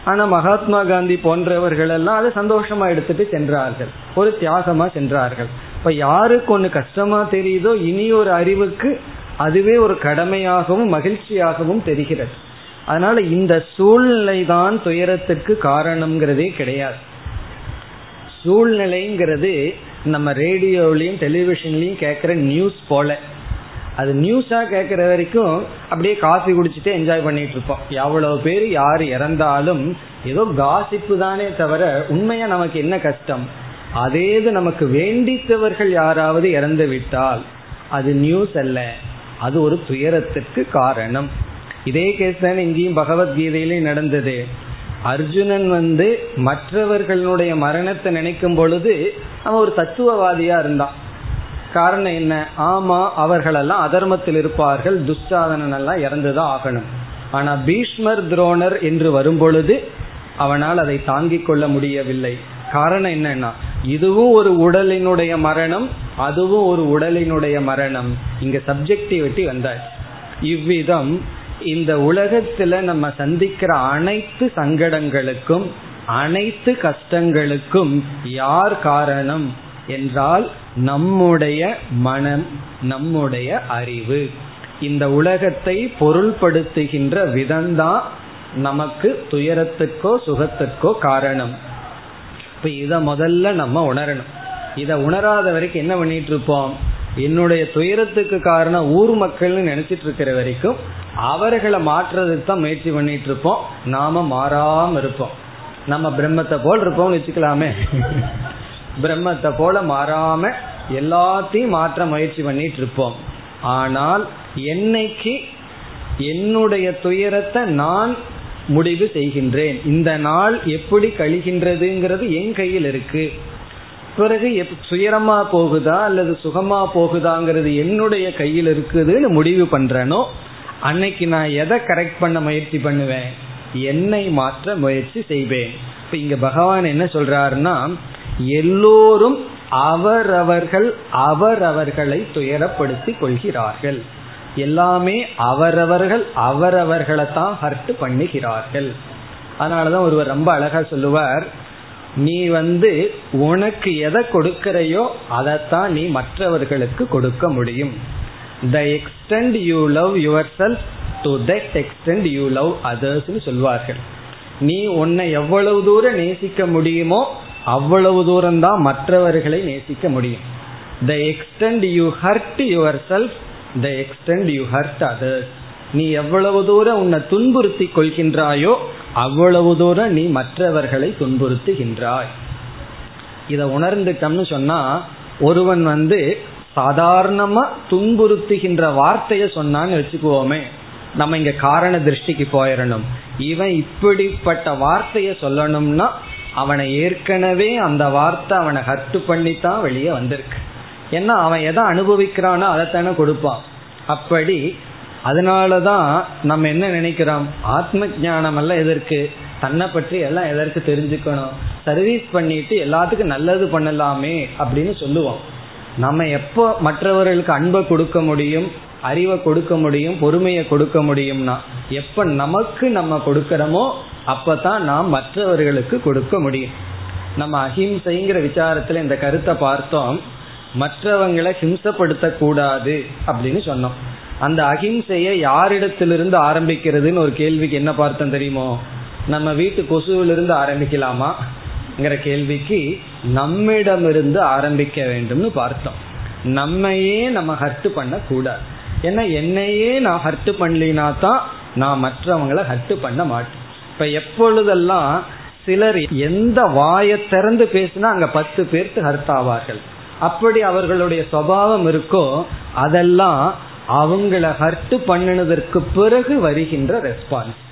Speaker 1: ஆனா மகாத்மா காந்தி போன்றவர்கள் எல்லாம் அதை சந்தோஷமா எடுத்துட்டு சென்றார்கள். ஒரு தியாகமா சென்றார்கள். இப்ப யாருக்கு ஒண்ணு கஷ்டமா தெரியுதோ இனி ஒரு அறிவுக்கு அதுவே ஒரு கடமையாகவும் மகிழ்ச்சியாகவும் தெரிகிறது. அதனால இந்த சூழ்நிலை தான் துயரத்துக்கு காரணம்ங்கிறதே கிடையாது. சூழ்நிலைங்கிறது நம்ம ரேடியோலையும் டெலிவிஷன்லையும் கேட்குற நியூஸ் போல. அது நியூஸா கேட்குற வரைக்கும் அப்படியே காஃபி குடிச்சிட்டே என்ஜாய் பண்ணிட்டு இருப்போம் எவ்வளவு பேர் யார் இறந்தாலும் ஏதோ காசிப்பு தானே தவிர உண்மையா நமக்கு என்ன கஷ்டம்? அதே இது நமக்கு வேண்டித்தவர்கள் யாராவது இறந்து விட்டால் அது நியூஸ் அல்ல அது ஒரு துயரத்திற்கு காரணம். இதே கேஸ் தானே இங்கேயும் பகவத்கீதையிலே நடந்தது. அர்ஜுனன் வந்து மற்றவர்களுடைய மரணத்தை நினைக்கும் பொழுது அவன் ஒரு தத்துவவாதியா இருந்தான். காரணம் என்ன? ஆமா அவர்களெல்லாம் அதர்மத்தில் இருப்பார்கள் துஷ்டாதனன் எல்லாம் இறந்துதான் ஆகணும். ஆனா பீஷ்மர் துரோணர் என்று வரும்பொழுது அவனால் அதை தாங்கிக் கொள்ள முடியவில்லை. காரணம் என்னன்னா இதுவும் ஒரு உடலினுடைய மரணம் அதுவும் ஒரு உடலினுடைய மரணம். இங்க சப்ஜெக்டிவிட்டி வந்தாச்சு இவ்விதம் இந்த உலகத்துல நம்ம சந்திக்கிற அனைத்து சங்கடங்களுக்கும் அனைத்து கஷ்டங்களுக்கும் யார் காரணம் என்றால் நம்முடைய மனம் நம்முடைய அறிவு. இந்த உலகத்தை பொருள்படுத்துகின்ற விதம்தான் நமக்கு துயரத்துக்கோ சுகத்துக்கோ காரணம். இப்ப இத முதல்ல நம்ம உணரணும். இத உணராத வரைக்கும் என்ன பண்ணிட்டு இருப்போம்? என்னுடைய துயரத்துக்கு காரணம் ஊர் மக்கள்னு நினைச்சிட்டு இருக்கிற வரைக்கும் அவர்களை மாற்றுறதுக்கு தான் முயற்சி பண்ணிட்டு இருப்போம் நாம மாறாம இருப்போம். நம்ம பிரம்மத்தை போல் இருப்போம்னு வச்சுக்கலாமே. பிரம்மத்தை போல மாறாம எல்லாத்தையும் மாற்ற முயற்சி பண்ணிட்டு இருப்போம் ஆனால் என்னைக்கு என்னுடைய துயரத்தை நான் முடிவு செய்கின்றேன். இந்த நாள் எப்படி கழிகின்றதுங்கிறது என் கையில் இருக்கு. பிறகு சுயரமா போகுதா அல்லது சுகமா போகுதாங்கிறது என்னுடைய கையில் இருக்குதுன்னு முடிவு பண்றேனோ அன்னைக்கு நான் எதை கரெக்ட் பண்ண முயற்சி பண்ணுவேன் என்னை மாற்ற முயற்சி செய்வேன். இப்ப இங்க பகவான் என்ன சொல்றாருன்னா எல்லோரும் அவரவர்கள் அவரவர்களை துயரப்படுத்தி கொள்கிறார்கள். எல்லாமே அவரவர்கள் அவரவர்களை தான் ஹர்ட் பண்ணுகிறார்கள். அதனாலதான் ஒருவர் ரொம்ப அழகா சொல்லுவார் நீ வந்து உனக்கு எதை கொடுக்கிறையோ அதைத்தான் நீ மற்றவர்களுக்கு கொடுக்க முடியும். The extent you love your self to that extent you love அதர்ஸ்னு சொல்வார்கள். நீ உன்னை எவ்வளவு தூரம் நேசிக்க முடியுமோ அவ்வளவு தூரம் தான் மற்றவர்களை நேசிக்க முடியும். The extent you hurt your self the extent you hurt others நீ எவ்வளவு தூரம் உன்னை துன்புறுத்தி கொள்கின்றாயோ அவ்வளவு தூரம் நீ மற்றவர்களை துன்புறுத்துகின்றாய். இதை உணர்ந்துட்டோம்னு சொன்னா ஒருவன் வந்து சாதாரணமா துன்புறுத்துகின்ற வார்த்தைய சொன்னான்னு வச்சுக்குவோமே. நம்ம இங்க காரண திருஷ்டிக்கு போயிடணும் இவன் இப்படிப்பட்ட வார்த்தைய சொல்லணும்னா அவனை ஏற்கனவே அந்த வார்த்தை அவனை ஹர்ட் பண்ணித்தான் வெளியே வந்திருக்கு. ஏன்னா அவன் எதை அனுபவிக்கிறானோ அதைத்தானே கொடுப்பான். அப்படி அதனாலதான் நம்ம என்ன நினைக்கிறோம்? ஆத்ம ஜானம் எல்லாம் எதற்கு? தன்னை பற்றி எல்லாம் எதற்கு தெரிஞ்சுக்கணும்? சர்வீஸ் பண்ணிட்டு எல்லாத்துக்கும் நல்லது பண்ணலாமே அப்படின்னு சொல்லுவோம். நம்ம எப்போ மற்றவர்களுக்கு அன்பை கொடுக்க முடியும் அறிவை கொடுக்க முடியும் பொறுமையை கொடுக்க முடியும்னா எப்ப நமக்கு நம்ம கொடுக்கிறோமோ அப்பதான் நாம் மற்றவர்களுக்கு கொடுக்க முடியும். நம்ம அஹிம்சைங்கிற விசாரத்துல இந்த கருத்தை பார்த்தோம். மற்றவங்களை ஹிம்சப்படுத்த கூடாது அப்படின்னு சொன்னோம். அந்த அகிம்சையை யாரிடத்திலிருந்து ஆரம்பிக்கிறதுன்னு ஒரு கேள்விக்கு என்ன பார்த்தோம் தெரியுமோ? நம்ம வீட்டு கொசுவிலிருந்து ஆரம்பிக்கலாமாங்கிற கேள்விக்கு நம்மிடமிருந்து ஆரம்பிக்க வேண்டும்னு பார்த்தோம். நம்மையே நம்ம ஹர்ட் பண்ண கூடாது ஏன்னா என்னையே நான் ஹர்ட் பண்ணலினா தான் நான் மற்றவங்களை ஹர்ட் பண்ண மாட்டேன். இப்ப எப்பொழுதெல்லாம் சிலர் எந்த வாயை திறந்து பேசினா அங்க பத்து பேர்த்து ஹர்த் ஆவார்கள். அப்படி அவர்களுடைய சுவாவம் இருக்கோ அதெல்லாம் அவங்கள ஹர்ட் பண்ணினதற்கு பிறகு வருகின்ற ரெஸ்பான்ஸ்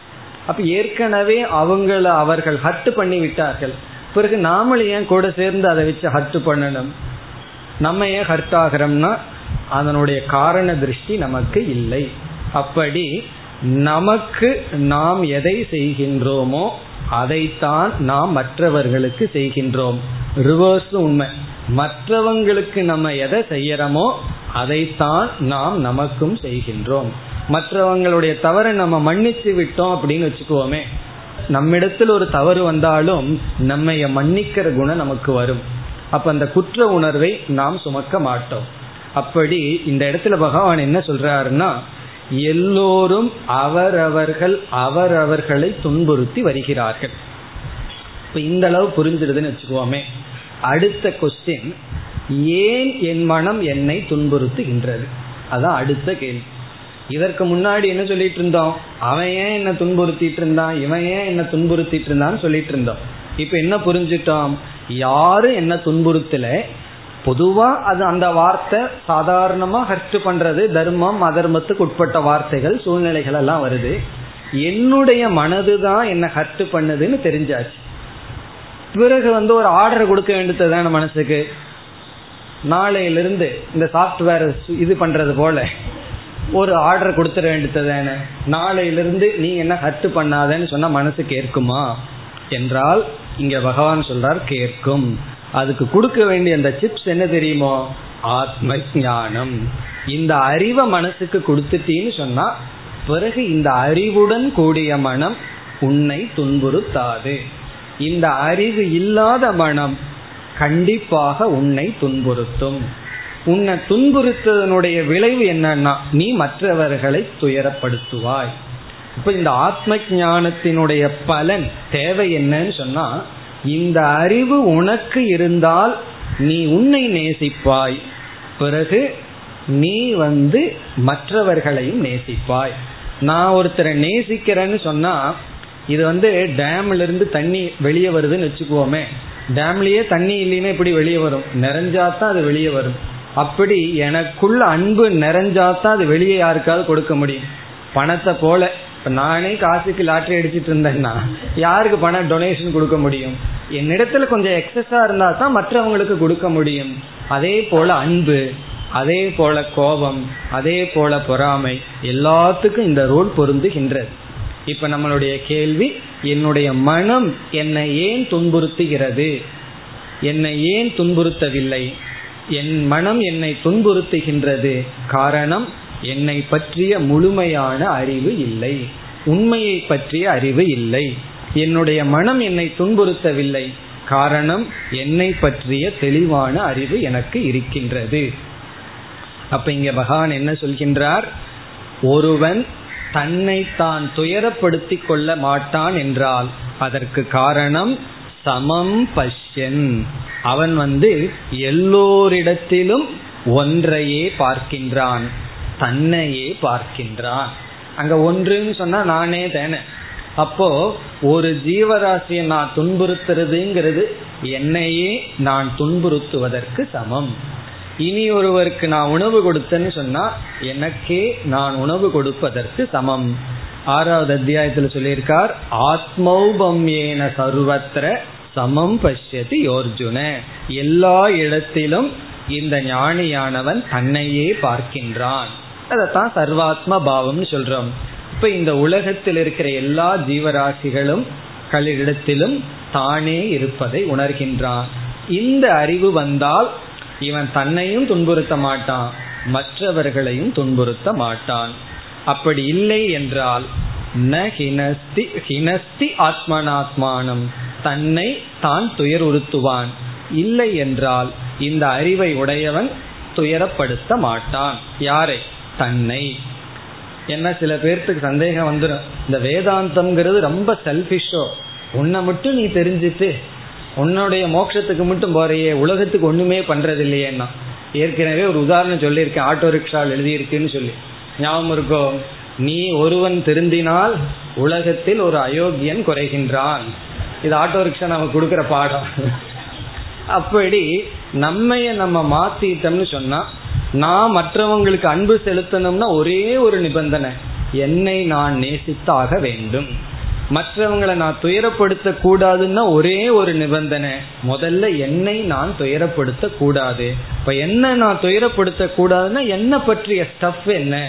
Speaker 1: அப்ப ஏற்கனவே அவங்கள அவர்கள் ஹர்ட் பண்ணி விட்டார்கள். பிறகு நாமளும் ஏன் கூட சேர்ந்து அதை வச்சு ஹர்ட் பண்ணணும்? நம்ம ஏன் ஹர்ட் ஆகிறோம்னா அதனுடைய காரண திருஷ்டி நமக்கு இல்லை. அப்படி நமக்கு நாம் எதை செய்கின்றோமோ அதைத்தான் நாம் மற்றவர்களுக்கு செய்கின்றோம். ரிவர்ஸ் உண்மை. மற்றவங்களுக்கு நம்ம எதை செய்யறோமோ அதைத்தான் நாம் நமக்கும் செய்கின்றோம். மற்றவங்களுடைய தவறை நம்ம மன்னித்து விட்டோம் அப்படின்னு வச்சுக்குவோமே நம்மிடத்தில் ஒரு தவறு வந்தாலும் நம்ம மன்னிக்கிற குணம் நமக்கு வரும். அப்ப அந்த குற்ற உணர்வை நாம் சுமக்க மாட்டோம். அப்படி இந்த இடத்துல பகவான் என்ன சொல்றாருன்னா எல்லோரும் அவரவர்கள் அவரவர்களை துன்புறுத்தி வருகிறார்கள். இப்ப இந்த அளவு புரிஞ்சிருதுன்னு வச்சுக்கோமே. அடுத்த கொஸ்டின் ஏன் என் மனம் என்னை துன்புறுத்துகின்றது? அதான் அடுத்த கேள்வி. இதற்கு முன்னாடி என்ன சொல்லிட்டு இருந்தோம்? அவன் ஏன் என்ன துன்புறுத்திட்டு இருந்தான்? இவன் ஏன் என்ன துன்புறுத்திட்டு இருந்தான்னு சொல்லிட்டு இருந்தோம். இப்ப என்ன புரிஞ்சிட்டோம்? யாரும் என்ன துன்புறுத்தல. பொதுவா அது அந்த வார்த்தை சாதாரணமா ஹர்ட் பண்றது தர்மம் அதர்மத்துக்கு உட்பட்ட வார்த்தைகள் சூழ்நிலைகள் எல்லாம் வருது. என்னுடைய மனது தான் என்ன ஹர்ட் பண்ணுதுன்னு தெரிஞ்சாச்சு. பிறகு வந்து ஒரு ஆர்டர் கொடுக்க வேண்டியது மனசுக்கு? நாளையிலிருந்து இந்த சாஃப்ட்வேர் இது பண்றது போல ஒரு ஆர்டர் கொடுத்துட வேண்டியது நாளையிலிருந்து நீ என்ன ஹர்ட் பண்ணாதன்னு சொன்னா மனசு கேட்குமா? என்றால் இங்க பகவான் சொல்றார் கேட்கும். அதுக்கு கொடுக்க வேண்டிய அந்த சிப்ஸ் என்ன தெரியுமோ? ஆத்ம ஞானம் இந்த அறிவை மனசுக்கு கொடுத்துட்டீன்னு சொன்னா பிறகு இந்த அறிவுடன் கூடிய மனம் உன்னை துன்புறுத்தாது. இந்த அறிவு இல்லாத மனம் கண்டிப்பாக உன்னை துன்புறுத்தும். உன்னை துன்புறுத்ததனுடைய விளைவு என்னன்னா நீ மற்றவர்களை துயரப்படுத்துவாய். இப்ப இந்த ஆத்ம ஞானத்தினுடைய பலன் தேவை என்னன்னு சொன்னா இந்த அறிவு உனக்கு இருந்தால் நீ உன்னை நேசிப்பாய். பிறகு நீ வந்து மற்றவர்களையும் நேசிப்பாய். நான் ஒருத்தரை நேசிக்கிறேன்னு சொன்னா இது வந்து டேம்ல இருந்து தண்ணி வெளியே வருதுன்னு வச்சுக்குவோமே டேம்லயே தண்ணி இல்லைன்னா இப்படி வெளியே வரும். நிறைஞ்சாதான் அது வெளியே வரும். அப்படி எனக்குள்ள அன்பு நிறைஞ்சாதான் அது வெளியே யாருக்காவது கொடுக்க முடியும். பணத்தை போல இப்ப நானே காசுக்கு லாட்டரி அடிச்சிட்டு இருந்தேன்னா யாருக்கு பணம் டொனேஷன் கொடுக்க முடியும்? என்னிடத்துல கொஞ்சம் எக்ஸஸா இருந்தா தான் மற்றவங்களுக்கு கொடுக்க முடியும். அதே போல அன்பு அதே போல கோபம் அதே போல பொறாமை எல்லாத்துக்கும் இந்த ரூல் பொருந்துகின்றது. இப்ப நம்மளுடைய கேள்வி என்னுடைய மனம் என்னை ஏன் துன்புறுத்துகிறது? என்னை ஏன் துன்புறுத்தவில்லை? என் மனம் என்னை துன்புறுத்துகின்றது. காரணம் என்னை பற்றிய முழுமையான அறிவு இல்லை. உண்மையை பற்றிய அறிவு இல்லை. என்னுடைய மனம் என்னை துன்புறுத்தவில்லை. காரணம் என்னை பற்றிய தெளிவான அறிவு எனக்கு இருக்கின்றது. அப்ப இங்க பகவான் என்ன சொல்கின்றார்? ஒருவன் தன்னை தான் துயரப்படுத்தி கொள்ள மாட்டான் என்றால் அதற்கு காரணம் சமம் பஷ்யன். அவன் வந்து எல்லோரிடத்திலும் ஒன்றையே பார்க்கின்றான். தன்னையே பார்க்கின்றான். அங்க ஒன்றுன்னு சொன்னா நானே தானே. அப்போ ஒரு ஜீவராசியை நான் துன்புறுத்துறதுங்கிறது என்னையே நான் துன்புறுத்துவதற்கு சமம். இனி ஒருவருக்கு நான் உணவு கொடுத்தேன்னு சொன்னா எனக்கே நான் உணவு கொடுப்பதற்கு சமம். ஆறாவது அத்தியாயத்துல சொல்லியிருக்கார் ஆத்மௌபம்யேன சர்வத்திர சமம் பசியதி யோர்ஜுன. எல்லா இடத்திலும் இந்த ஞானியானவன் தன்னையே பார்க்கின்றான். அதைத்தான் சர்வாத்ம பாவம்னு சொல்றோம். இப்ப இந்த உலகத்தில் இருக்கிற எல்லா ஜீவராசிகளும் களிடத்திலும் தானே இருப்பதை உணர்கின்றான் இந்த அறிவு வந்தால் இவன் தன்னையும் துன்புறுத்த மாட்டான் மற்றவர்களையும் துன்புறுத்த மாட்டான். அப்படி இல்லை என்றால் ந ஹினஸ்தி ஹினஸ்தி ஆத்மனாத்மானம் தன்னை தான் துயர் உறுத்துவான் இல்லை என்றால் இந்த அறிவை உடையவன் துயரப்படுத்த மாட்டான். யாரை? தன்னை. என்ன சில பேர்த்துக்கு சந்தேகம் வந்துடும் இந்த வேதாந்தம்ங்கிறது ரொம்ப செல்ஃபிஷோ உன்னை மட்டும் நீ தெரிஞ்சிட்டு உன்னுடைய மோட்சத்துக்கு மட்டும் போறையே உலகத்துக்கு ஒண்ணுமே பண்றது இல்லையேன்னா ஏற்கனவே ஒரு உதாரணம் சொல்லியிருக்கேன் ஆட்டோ ரிக்ஷால் எழுதியிருக்குன்னு சொல்லி. ஞாபகம் இருக்கோ? நீ ஒருவன் திருந்தினால் உலகத்தில் ஒரு அயோக்கியன் குறைகின்றான். இது ஆட்டோ ரிக்ஷா நம்ம கொடுக்குற பாடம். அப்படி நம்மைய நம்ம மாத்திட்டோம்னு சொன்னா நான் மற்றவங்களுக்கு அன்பு செலுத்தணும்னா ஒரே ஒரு நிபந்தனை. என்னை நான் நேசித்தாக வேண்டும். மற்றவங்களை நான் துயரப்படுத்த கூடாதுன்னா ஒரே ஒரு நிபந்தனை. முதல்ல என்னை நான் துயரப்படுத்த கூடாது இப்ப என்ன நான் துயரப்படுத்த கூடாதுன்னா என்ன பற்றிய ஸ்டஃப் என்ன?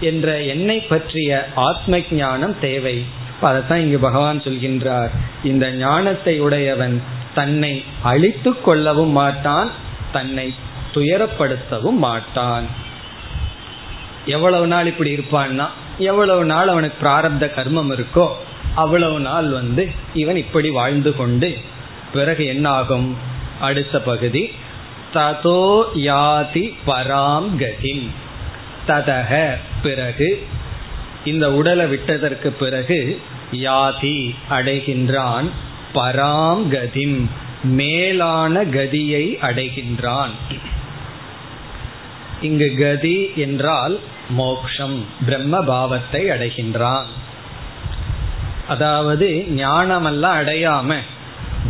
Speaker 1: என்ற என்னை பற்றிய ஆத்ம ஞானம் தேவை. அதைத்தான் இங்கு பகவான் சொல்கின்றார். இந்த ஞானத்தை உடையவன் தன்னை அழித்து கொள்ளவும் மாட்டான் தன்னை துயரப்படுத்தவும் மாட்டான். எவ்வளவு நாள் இப்படி இருப்பான்னா எவ்வளவு நாள் அவனுக்கு பிராரப்த கர்மம் இருக்கோ அவ்வளவு நாள் வந்து இவன் இப்படி வாழ்ந்து கொண்டு பிறகு என்னாகும்? அடுத்த பகுதி ததோ யாதி பராம் கதிம். ததக பிறகு இந்த உடலை விட்டதற்கு பிறகு யாதி அடைகின்றான். பராம் கதிம் மேலான கதியை அடைகின்றான். இங்கு கதி என்றால் மோக்ஷம் பிரம்ம பாவத்தை அடைகின்றான். அதாவது ஞானமெல்லாம் அடையாம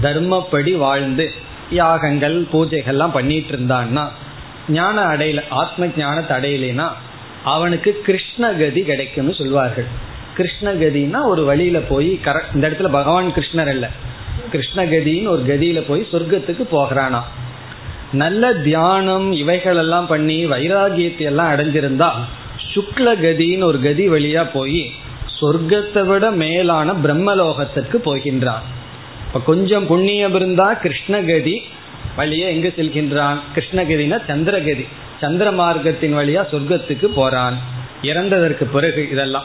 Speaker 1: தர்மப்படி வாழ்ந்து யாகங்கள் பூஜைகள்லாம் பண்ணிட்டு இருந்தான்னா ஞான அடையல ஆத்ம ஞானத்தை அடையலைன்னா அவனுக்கு கிருஷ்ணகதி கிடைக்கும்னு சொல்வார்கள். கிருஷ்ணகதினா ஒரு வழியில போய் கர இந்த இடத்துல பகவான் கிருஷ்ணர் அல்ல. கிருஷ்ணகதின்னு ஒரு கதியில போய் சொர்க்கத்துக்கு போகிறானா. நல்ல தியானம் இவைகள் எல்லாம் பண்ணி வைராகியத்தை எல்லாம் அடைஞ்சிருந்தா சுக்ல கதின்னு ஒரு கதி வழியா போய் சொர்க்கத்தை விட மேலான பிரம்மலோகத்திற்கு போகின்றான். இப்ப கொஞ்சம் புண்ணியம் இருந்தா கிருஷ்ணகதி வழியே எங்கு செல்கின்றான்? கிருஷ்ணகதினா சந்திரகதி. சந்திர மார்க்கத்தின் வழியா சொர்க்கத்துக்கு போறான். இறந்ததற்கு பிறகு இதெல்லாம்.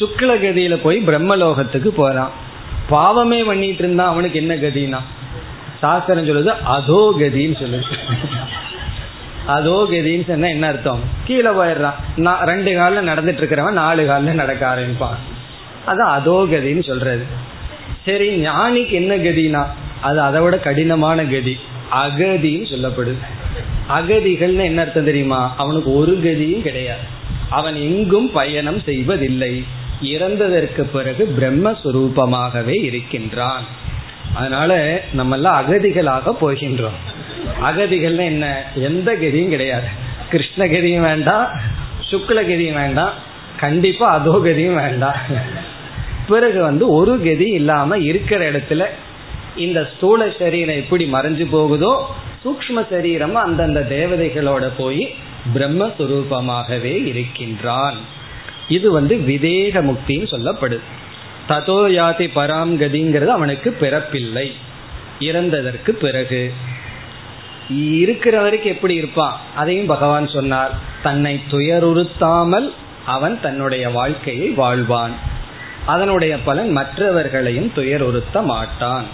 Speaker 1: சுக்லகதியில போய் பிரம்மலோகத்துக்கு போறான். பாவமே பண்ணிட்டு இருந்தா அவனுக்கு என்ன கதினா? சாஸ்திரம் சொல்லுது அதோ கதின்னு சொல்லுது. அதோ கதின்னு சொன்னா என்ன அர்த்தம்? கீழே போயிடுறான். நான் ரெண்டு காலில் நடந்துட்டு இருக்கிறவன் நாலு காலில் நடக்க ஆரம்பிப்பான். அதான் அதோ கதின்னு சொல்றது. சரி ஞானிக்கு என்ன கதினா? அது அதை விட கடினமான கதி. அகதின்னு சொல்லப்படுது. அகதிகள்னு என்ன அர்த்தம் தெரியுமா? அவனுக்கு ஒரு கதியும் கிடையாது. அவன் எங்கும் பயணம் செய்வதில்லை. இறந்ததற்கு பிறகு பிரம்மஸ்வரூபமாகவே இருக்கின்றான். அதனால நம்ம எல்லாம் அகதிகளாக போகின்றோம். அகதிகள்னு என்ன? எந்த கதியும் கிடையாது. கிருஷ்ணகதியும் வேண்டாம் சுக்லகதியும் வேண்டாம் கண்டிப்பா அதோ கதியும் வேண்டாம். பிறகு வந்து ஒரு கதி இல்லாம இருக்கிற இடத்துல இந்த ஸ்தூல சரீரம் எப்படி மறைஞ்சு போகுதோ சூக்ம சரீரமும் அந்தந்த தேவதைகளோட போய் பிரம்மஸ்வரூபமாகவே இருக்கின்றான். இது வந்து விதேக முக்தின்னு சொல்லப்படுது. ததோ யாதி பராம் அவனுக்கு பிறப்பில்லை. இறந்ததற்கு பிறகு. இருக்கிற வரைக்கும் எப்படி இருப்பான்? அதையும் பகவான் சொன்னார். தன்னை துயருறுத்தாமல் அவன் தன்னுடைய வாழ்க்கையை வாழ்வான். அதனுடைய பலன் மற்றவர்களையும் துயருறுத்த மாட்டான்.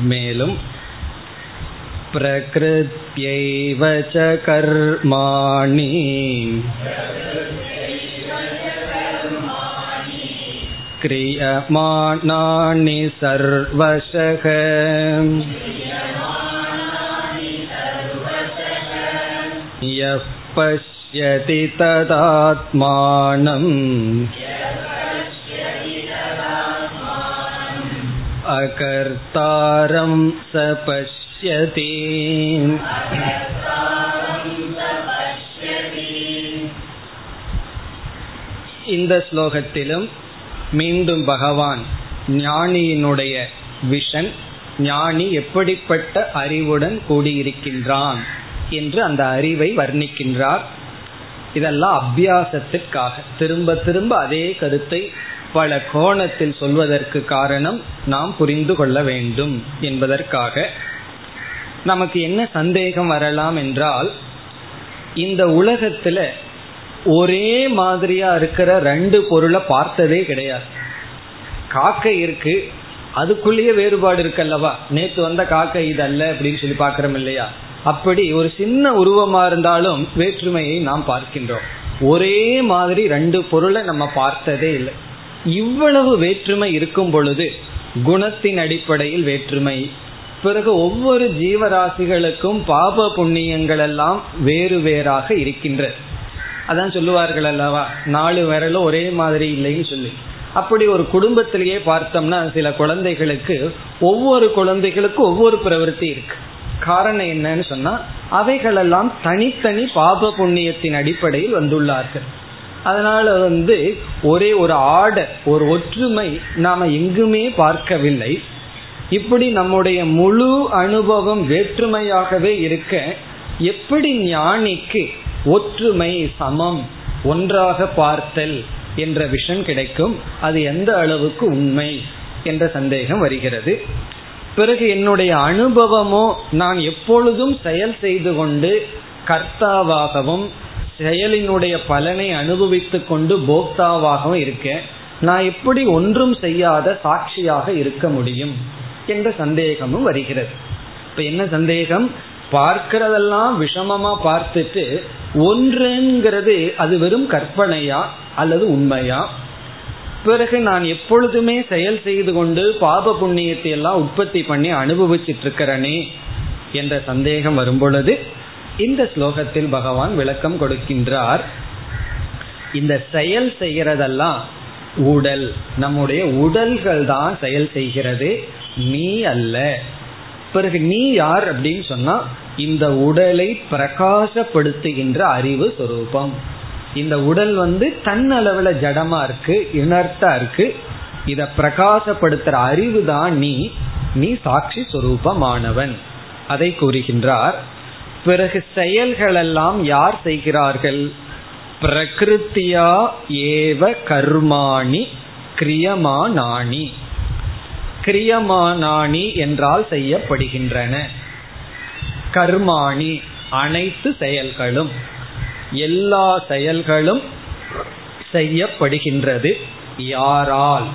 Speaker 1: மேலும் பிரகிருத்யைவ கர்மாணி क्रियमाणानि सर्वशः यः पश्यति तदात्मानम् अकर्तारं स पश्यति இந்த ஸ்லோகத்திலும் மீண்டும் பகவான் ஞானியினுடைய விஷன் ஞானி எப்படிப்பட்ட அறிவுடன் கூடியிருக்கின்றான் என்று அந்த அறிவை வர்ணிக்கின்றார். இதெல்லாம் அபியாசத்திற்காக திரும்ப திரும்ப அதே கருத்தை பல கோணத்தில் சொல்வதற்கு காரணம் நாம் புரிந்து கொள்ள வேண்டும் என்பதற்காக. நமக்கு என்ன சந்தேகம் வரலாம் என்றால் இந்த உலகத்துல ஒரே மாதிரியா இருக்கிற ரெண்டு பொருளை பார்த்ததே கிடையாது. காக்கை இருக்கு அதுக்குள்ளேயே வேறுபாடு இருக்கல்லவா? நேத்து வந்த காக்கை இது அல்ல அப்படின்னு சொல்லி பாக்கிறோம் இல்லையா? அப்படி ஒரு சின்ன உருவமா இருந்தாலும் வேற்றுமையை நாம் பார்க்கின்றோம். ஒரே மாதிரி ரெண்டு பொருளை நம்ம பார்த்ததே இல்லை. இவ்வளவு வேற்றுமை இருக்கும் பொழுது குணத்தின் அடிப்படையில் வேற்றுமை பிறகு ஒவ்வொரு ஜீவராசிகளுக்கும் பாப புண்ணியங்கள் எல்லாம் வேறு வேறாக இருக்கின்றது. அதான் சொல்லுவார்கள் அல்லவா நாலு விரலும் ஒரே மாதிரி இல்லைன்னு சொல்லி. அப்படி ஒரு குடும்பத்திலேயே பார்த்தோம்னா சில குழந்தைகளுக்கு ஒவ்வொரு குழந்தைகளுக்கும் ஒவ்வொரு பிரவருத்தி இருக்கு. காரணம் என்னன்னு சொன்னா அவைகளெல்லாம் தனித்தனி பாப புண்ணியத்தின் அடிப்படையில் வந்துள்ளார்கள். அதனால வந்து ஒரே ஒரு ஆர்டர் ஒரு ஒற்றுமை நாம எங்குமே பார்க்கவில்லை. இப்படி நம்முடைய முழு அனுபவம் வேற்றுமையாகவே இருக்க எப்படி ஞானிக்கு ஒற்றுமை சமம் ஒன்றாக பார்த்தல் என்ற விஷன் கிடைக்கும். அது எந்த அளவுக்கு உண்மை என்ற சந்தேகம் வருகிறது. பிறகு என்னுடைய அனுபவமோ நான் எப்பொழுதும் செயல் செய்து கொண்டு கர்த்தாவாகவும் செயலினுடைய பலனை அனுபவித்து கொண்டு போக்தாவாகவும் இருக்கேன். நான் எப்படி ஒன்றும் செய்யாத சாட்சியாக இருக்க முடியும் என்ற சந்தேகமும் வருகிறது. இப்ப என்ன சந்தேகம்? பார்க்கிறதெல்லாம் விஷமமா பார்த்துட்டு ஒன்றுங்கிறது அது வெறும் கற்பனையா அல்லது உண்மையா? பிறகு நான் எப்பொழுதுமே செயல் செய்து கொண்டு பாப புண்ணியத்தை எல்லாம் உற்பத்தி பண்ணி அனுபவிச்சிட்டு இருக்கிறனே என்ற சந்தேகம் வரும்பொழுது இந்த ஸ்லோகத்தில் பகவான் விளக்கம் கொடுக்கின்றார். இந்த செயல் செய்கிறதெல்லாம் உடல். நம்முடைய உடல்கள் தான் செயல் செய்கிறது. நீ அல்ல. பிறகு நீ யார் அப்படின்னு சொன்னா இந்த உடலை பிரகாசப்படுத்துகின்ற அறிவு சொரூபம். இந்த உடல் வந்து தன் அளவுல ஜடமா இருக்கு இனர்த்தா இருக்கு. இத பிரகாசப்படுத்துற அறிவு தான் நீ. நீ சாட்சி சொரூபமானவன். அதை கூறுகின்றார். பிறகு செயல்களெல்லாம் யார் செய்கிறார்கள்? பிரகிருத்தியா ஏவ கர்மாணி கிரியமானாணி. கிரியமானானி என்றால் செய்யப்படுகின்றன. கர்மாணி அனைத்து செயல்களும் எல்லா செயல்களும் செய்யப்படுகின்றது. யாரால்?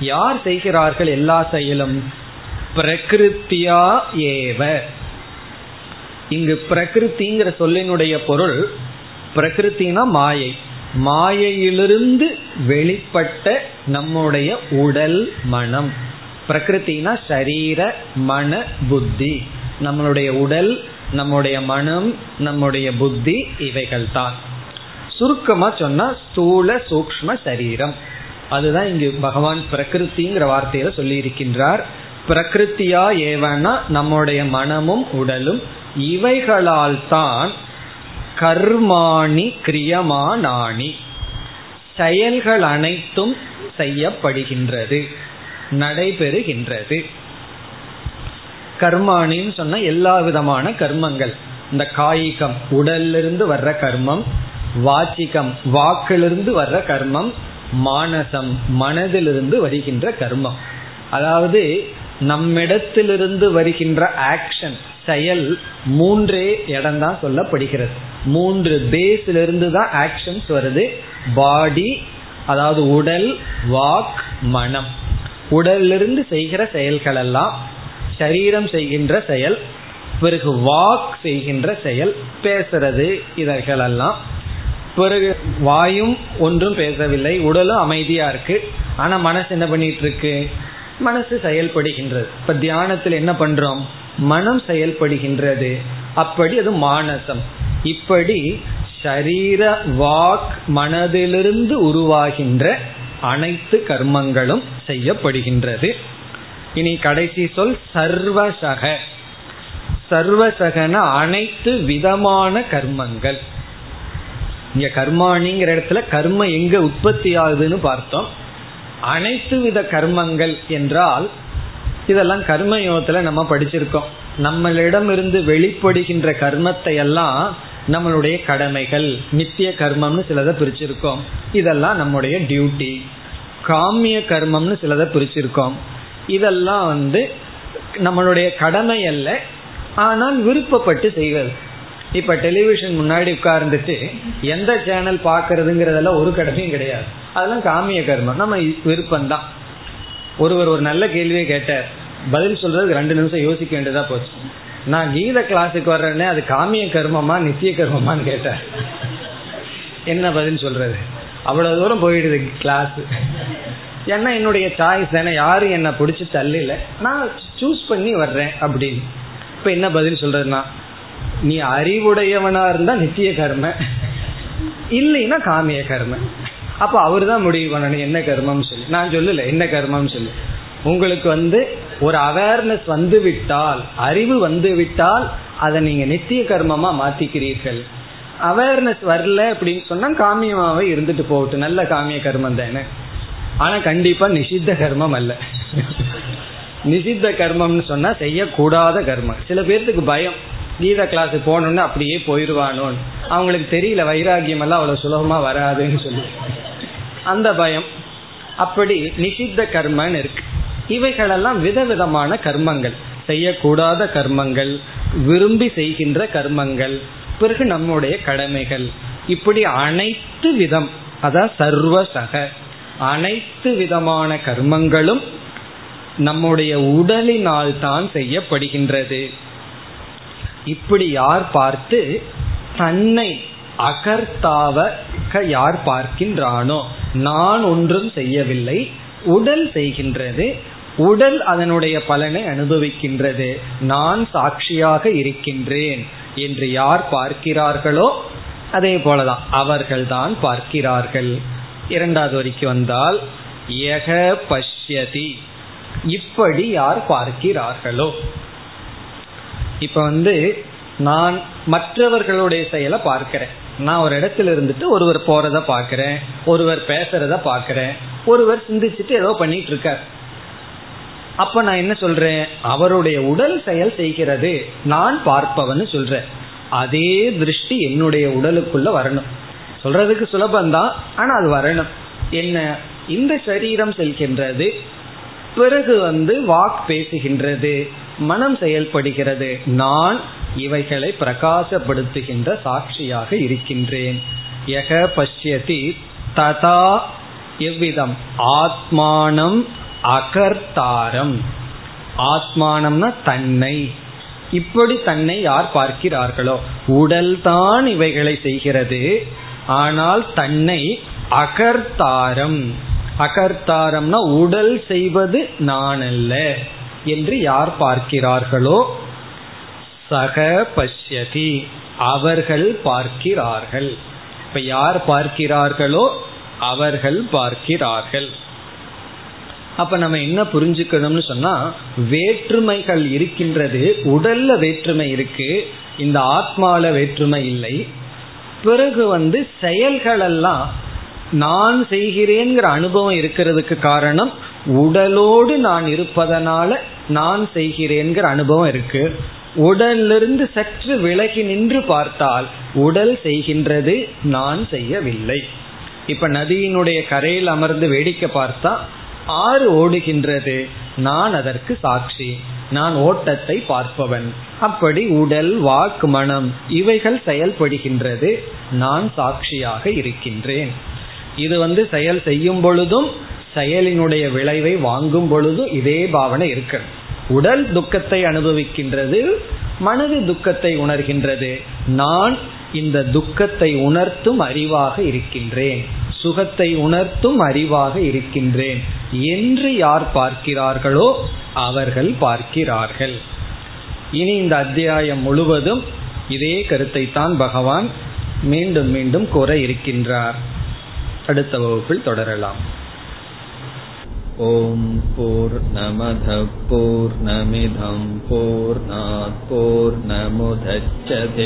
Speaker 1: யார் செய்கிறார்கள் எல்லா செயலும்? பிரகிருத்தியா ஏவ. இங்கு பிரகிருத்திங்கிற சொல்லினுடைய பொருள் பிரகிருத்தினா மாயை. மாயையிலிருந்து வெளிப்பட்ட நம்முடைய உடல் மனம். பிரகிருத்தினா சரீர மன புத்தி. நம்மளுடைய உடல் நம்முடைய மனம் நம்முடைய புத்தி இவைகள் தான் சுருக்கமா சொன்னா ஸ்தூல சூக்ம சரீரம். அதுதான் இங்கு பகவான் பிரகிருத்திங்கிற வார்த்தையில சொல்லி இருக்கின்றார் பிரகிருத்தியா ஏவனா நம்முடைய மனமும் உடலும் இவைகளால் தான் கர்மாணி கிரியமானானி செயல்கள் அனைத்தும் செய்யப்படுகின்றது. நடைபெறுகின்றது. கர்மானின்னு சொன்ன எல்லா விதமான கர்மங்கள். இந்த காய்கம் உடலிலிருந்து வர்ற கர்மம் வாச்சிகம் வாக்கிலிருந்து வர்ற கர்மம் மானசம் மனதிலிருந்து வருகின்ற கர்மம். அதாவது நம்மிடத்திலிருந்து வருகின்ற ஆக்ஷன் செயல் மூன்றே இடம் தான் சொல்லப்படுகிறது. மூன்று பேஸிலிருந்து தான் ஆக்ஷன்ஸ் வருது. பாடி அதாவது உடல் வாக் மனம். உடலிலிருந்து செய்கிற செயல்கள் எல்லாம் சரீரம் செய்கின்ற செயல் பிறகு வாக் செய்கின்ற செயல் பேசுறது இதற்களெல்லாம் பிறகு வாயும் ஒன்றும் பேசவில்லை உடலும் அமைதியா இருக்கு. ஆனா மனசு என்ன பண்ணிட்டு இருக்கு மனசு செயல்படுகின்றது. இப்ப தியானத்தில் என்ன பண்றோம்? மனம் செயல்படுகின்றது. அப்படி அது மானசம். இப்படி சரீர வாக் மனதிலிருந்து உருவாகின்ற அனைத்து கர்மங்களும் செய்யப்படுகின்றது. இனி கடைசி சொல் சர்வசக. சர்வசகன அனைத்து விதமான கர்மங்கள். இங்க கர்மாணிங்கிற இடத்துல கர்ம எங்க உற்பத்தி ஆகுதுன்னு பார்த்தோம். அனைத்து வித கர்மங்கள் என்றால் இதெல்லாம் கர்மயோகத்துல நம்ம படிச்சிருக்கோம். நம்மளிடம் இருந்து வெளிப்படுகின்ற கர்மத்தை எல்லாம் நம்மளுடைய கடமைகள் நித்திய கர்மம்னு சிலதை பிரிச்சிருக்கோம். இதெல்லாம் நம்முடைய டியூட்டி காமிய கர்மம்னு சிலதை பிரிச்சிருக்கோம். இதெல்லாம் வந்து நம்மளுடைய கடமை அல்ல ஆனால் விருப்பப்பட்டு செய்வது. இப்ப டெலிவிஷன் முன்னாடி உட்கார்ந்துட்டு எந்த சேனல் பாக்குறதுங்கிறதெல்லாம் ஒரு கடமையும் கிடையாது. அதெல்லாம் காமிய கர்மம். நம்ம விருப்பம்தான். ஒருவர் ஒரு நல்ல கேள்வியை கேட்டார். பதில் சொல்றதுக்கு ரெண்டு நிமிஷம் யோசிக்க வேண்டியதா போச்சு. நான் கீத கிளாஸுக்கு வர்றேன்னே அது காமிய கர்மமா நித்திய கர்மமான்னு கேட்டேன் என்ன பதில் சொல்றது? அவ்வளவு தூரம் போயிடுது கிளாஸ் ஏன்னா என்னுடைய சாய்ஸ் தானே. யாரும் என்னை பிடிச்சி தள்ளல. நான் சூஸ் பண்ணி வர்றேன் அப்படின்னு. இப்ப என்ன பதில் சொல்றதுன்னா நீ அறிவுடையவனா இருந்தா நித்திய கர்ம இல்லைன்னா காமிய கர்ம. அப்ப அவரு தான் முடிவு பண்ணணும் என்ன கர்மம் சொல்லி. நான் சொல்லல என்ன கர்மம் சொல்லி. உங்களுக்கு வந்து ஒரு அவேர்னஸ் வந்து விட்டால் அறிவு வந்து விட்டால் அதை நீங்க நித்திய கர்மமா மாத்திக்கிறீர்கள். அவேர்னஸ் வரல அப்படின்னு சொன்னா காமியமாவே இருந்துட்டு போகட்டும். நல்ல காமிய கர்மம் தானே. ஆனா கண்டிப்பா நிஷித்த கர்மம் அல்ல. நிஷித்த கர்மம்னு சொன்னா செய்யக்கூடாத கர்மம். சில பேர்த்துக்கு பயம். கீதா கிளாஸ் போனோம்னு அப்படியே போயிடுவானோன்னு அவங்களுக்கு தெரியல வைராகியம் எல்லாம் அவ்வளவு சுலபமா வராதுன்னு சொல்லி. அந்த பயம். அப்படி நிஷித்த கர்மன்னு இருக்கு. இவைகளெல்லாம் விதவிதமான கர்மங்கள். செய்யக்கூடாத கர்மங்கள் விரும்பி செய்கின்ற கர்மங்கள் பிறகு நம்முடைய கடமைகள். இப்படி அனைத்து விதம் அதான் சர்வசக அனைத்து விதமான கர்மங்களும் நம்முடைய உடலினால் தான் செய்யப்படுகின்றது. இப்படி யார் பார்த்து தன்னை அகர்த்தாவ யார் பார்க்கின்றானோ நான் ஒன்றும் செய்யவில்லை உடல் செய்கின்றது உடல் அதனுடைய பலனை அனுபவிக்கின்றது. நான் சாட்சியாக இருக்கின்றேன் என்று யார் பார்க்கிறார்களோ அதே போலதான் அவர்கள்தான் பார்க்கிறார்கள். இரண்டாவது வரைக்கும் வந்தால் ஏக பஷ்யதி. இப்படி யார் பார்க்கிறார்களோ? இப்ப வந்து நான் மற்றவர்களுடைய செயலை பார்க்கிறேன். நான் ஒரு இடத்துல இருந்துட்டு ஒருவர் போறத பாக்கிறேன் ஒருவர் பேசுறத பாக்கிறேன் ஒருவர் சிந்திச்சுட்டு ஏதோ பண்ணிட்டு இருக்கார். அப்ப நான் என்ன சொல்றேன்? அவருடைய உடல் செயல் செய்கிறது. நான் பார்ப்பவன் சொல்றேன். அதே திருஷ்டி என்னுடைய உடலுக்குள்ள வரணும். சொல்றதுக்கு சுலபந்தான் ஆனா அது வரணும். என்ன? இந்த சரீரம் செல்கின்றது. பிறகு வந்து வாக் பேசுகின்றது. மனம் செயல்படுகிறது. நான் இவைகளை பிரகாசப்படுத்துகின்ற சாட்சியாக இருக்கின்றேன். யக பஷ்யதி ததா எவ்விதம்? ஆத்மானம் அகர்த்தாரம். ஆத்மானம்னா தன்னை. இப்படி தன்னை யார் பார்க்கிறார்களோ? உடல் தான் இவைகளை செய்கிறது. ஆனால் தன்னை அகர்த்தாரம். அகர்த்தாரம்னா உடல் செய்வது நான் அல்ல என்று யார் பார்க்கிறார்களோ? சக பஷ்யதி. அவர்கள் பார்க்கிறார்கள். இப்ப யார் பார்க்கிறார்களோ? அவர்கள் பார்க்கிறார்கள். அப்ப நம்ம என்ன புரிஞ்சுக்கணும்னு சொன்னா வேற்றுமைகள் இருக்கின்றது உடல்ல வேற்றுமை இருக்கு இந்த ஆத்மால வேற்றுமை இல்லை பிறகு வந்து செயல்கள் எல்லாம் நான் செய்கிறேங்கிற அனுபவம் இருக்கிறதுக்கு காரணம் உடலோடு நான் இருப்பதனால நான் செய்கிறேங்கிற அனுபவம் இருக்கு. உடலிருந்து சற்று விலகி நின்று பார்த்தால் உடல் செய்கின்றது நான் செய்யவில்லை. இப்ப நதியினுடைய கரையில் அமர்ந்து வேடிக்கை பார்த்தா ஆறு ஓடுகின்றது. நான் அதற்கு சாட்சி. நான் ஓட்டத்தை பார்ப்பவன். அப்படி உடல் வாக்கு மனம் இவைகள் செயல்படுகின்றது. நான் சாட்சியாக இருக்கின்றேன். இது வந்து செயல் செய்யும் பொழுதும் செயலினுடைய விளைவை வாங்கும் பொழுதும் இதே பாவனை இருக்க உடல் துக்கத்தை அனுபவிக்கின்றது மனது துக்கத்தை உணர்கின்றது. நான் இந்த துக்கத்தை உணர்த்தும் அறிவாக இருக்கின்றேன். சுகத்தை உணர்த்தும் அறிவாக இருக்கின்றேன் என்று யார் பார்க்கிறார்களோ அவர்கள் பார்க்கிறார்கள் இனி இந்த அத்தியாயம் முழுவதும் இதே கருத்தை தான் பகவான் மீண்டும் மீண்டும் கூற இருக்கின்றார் அடுத்த வகுப்பில் தொடரலாம்
Speaker 2: ॐ पूर्णमधः पूर्णमिधं पूर्णात् पूर्णमुदच्छते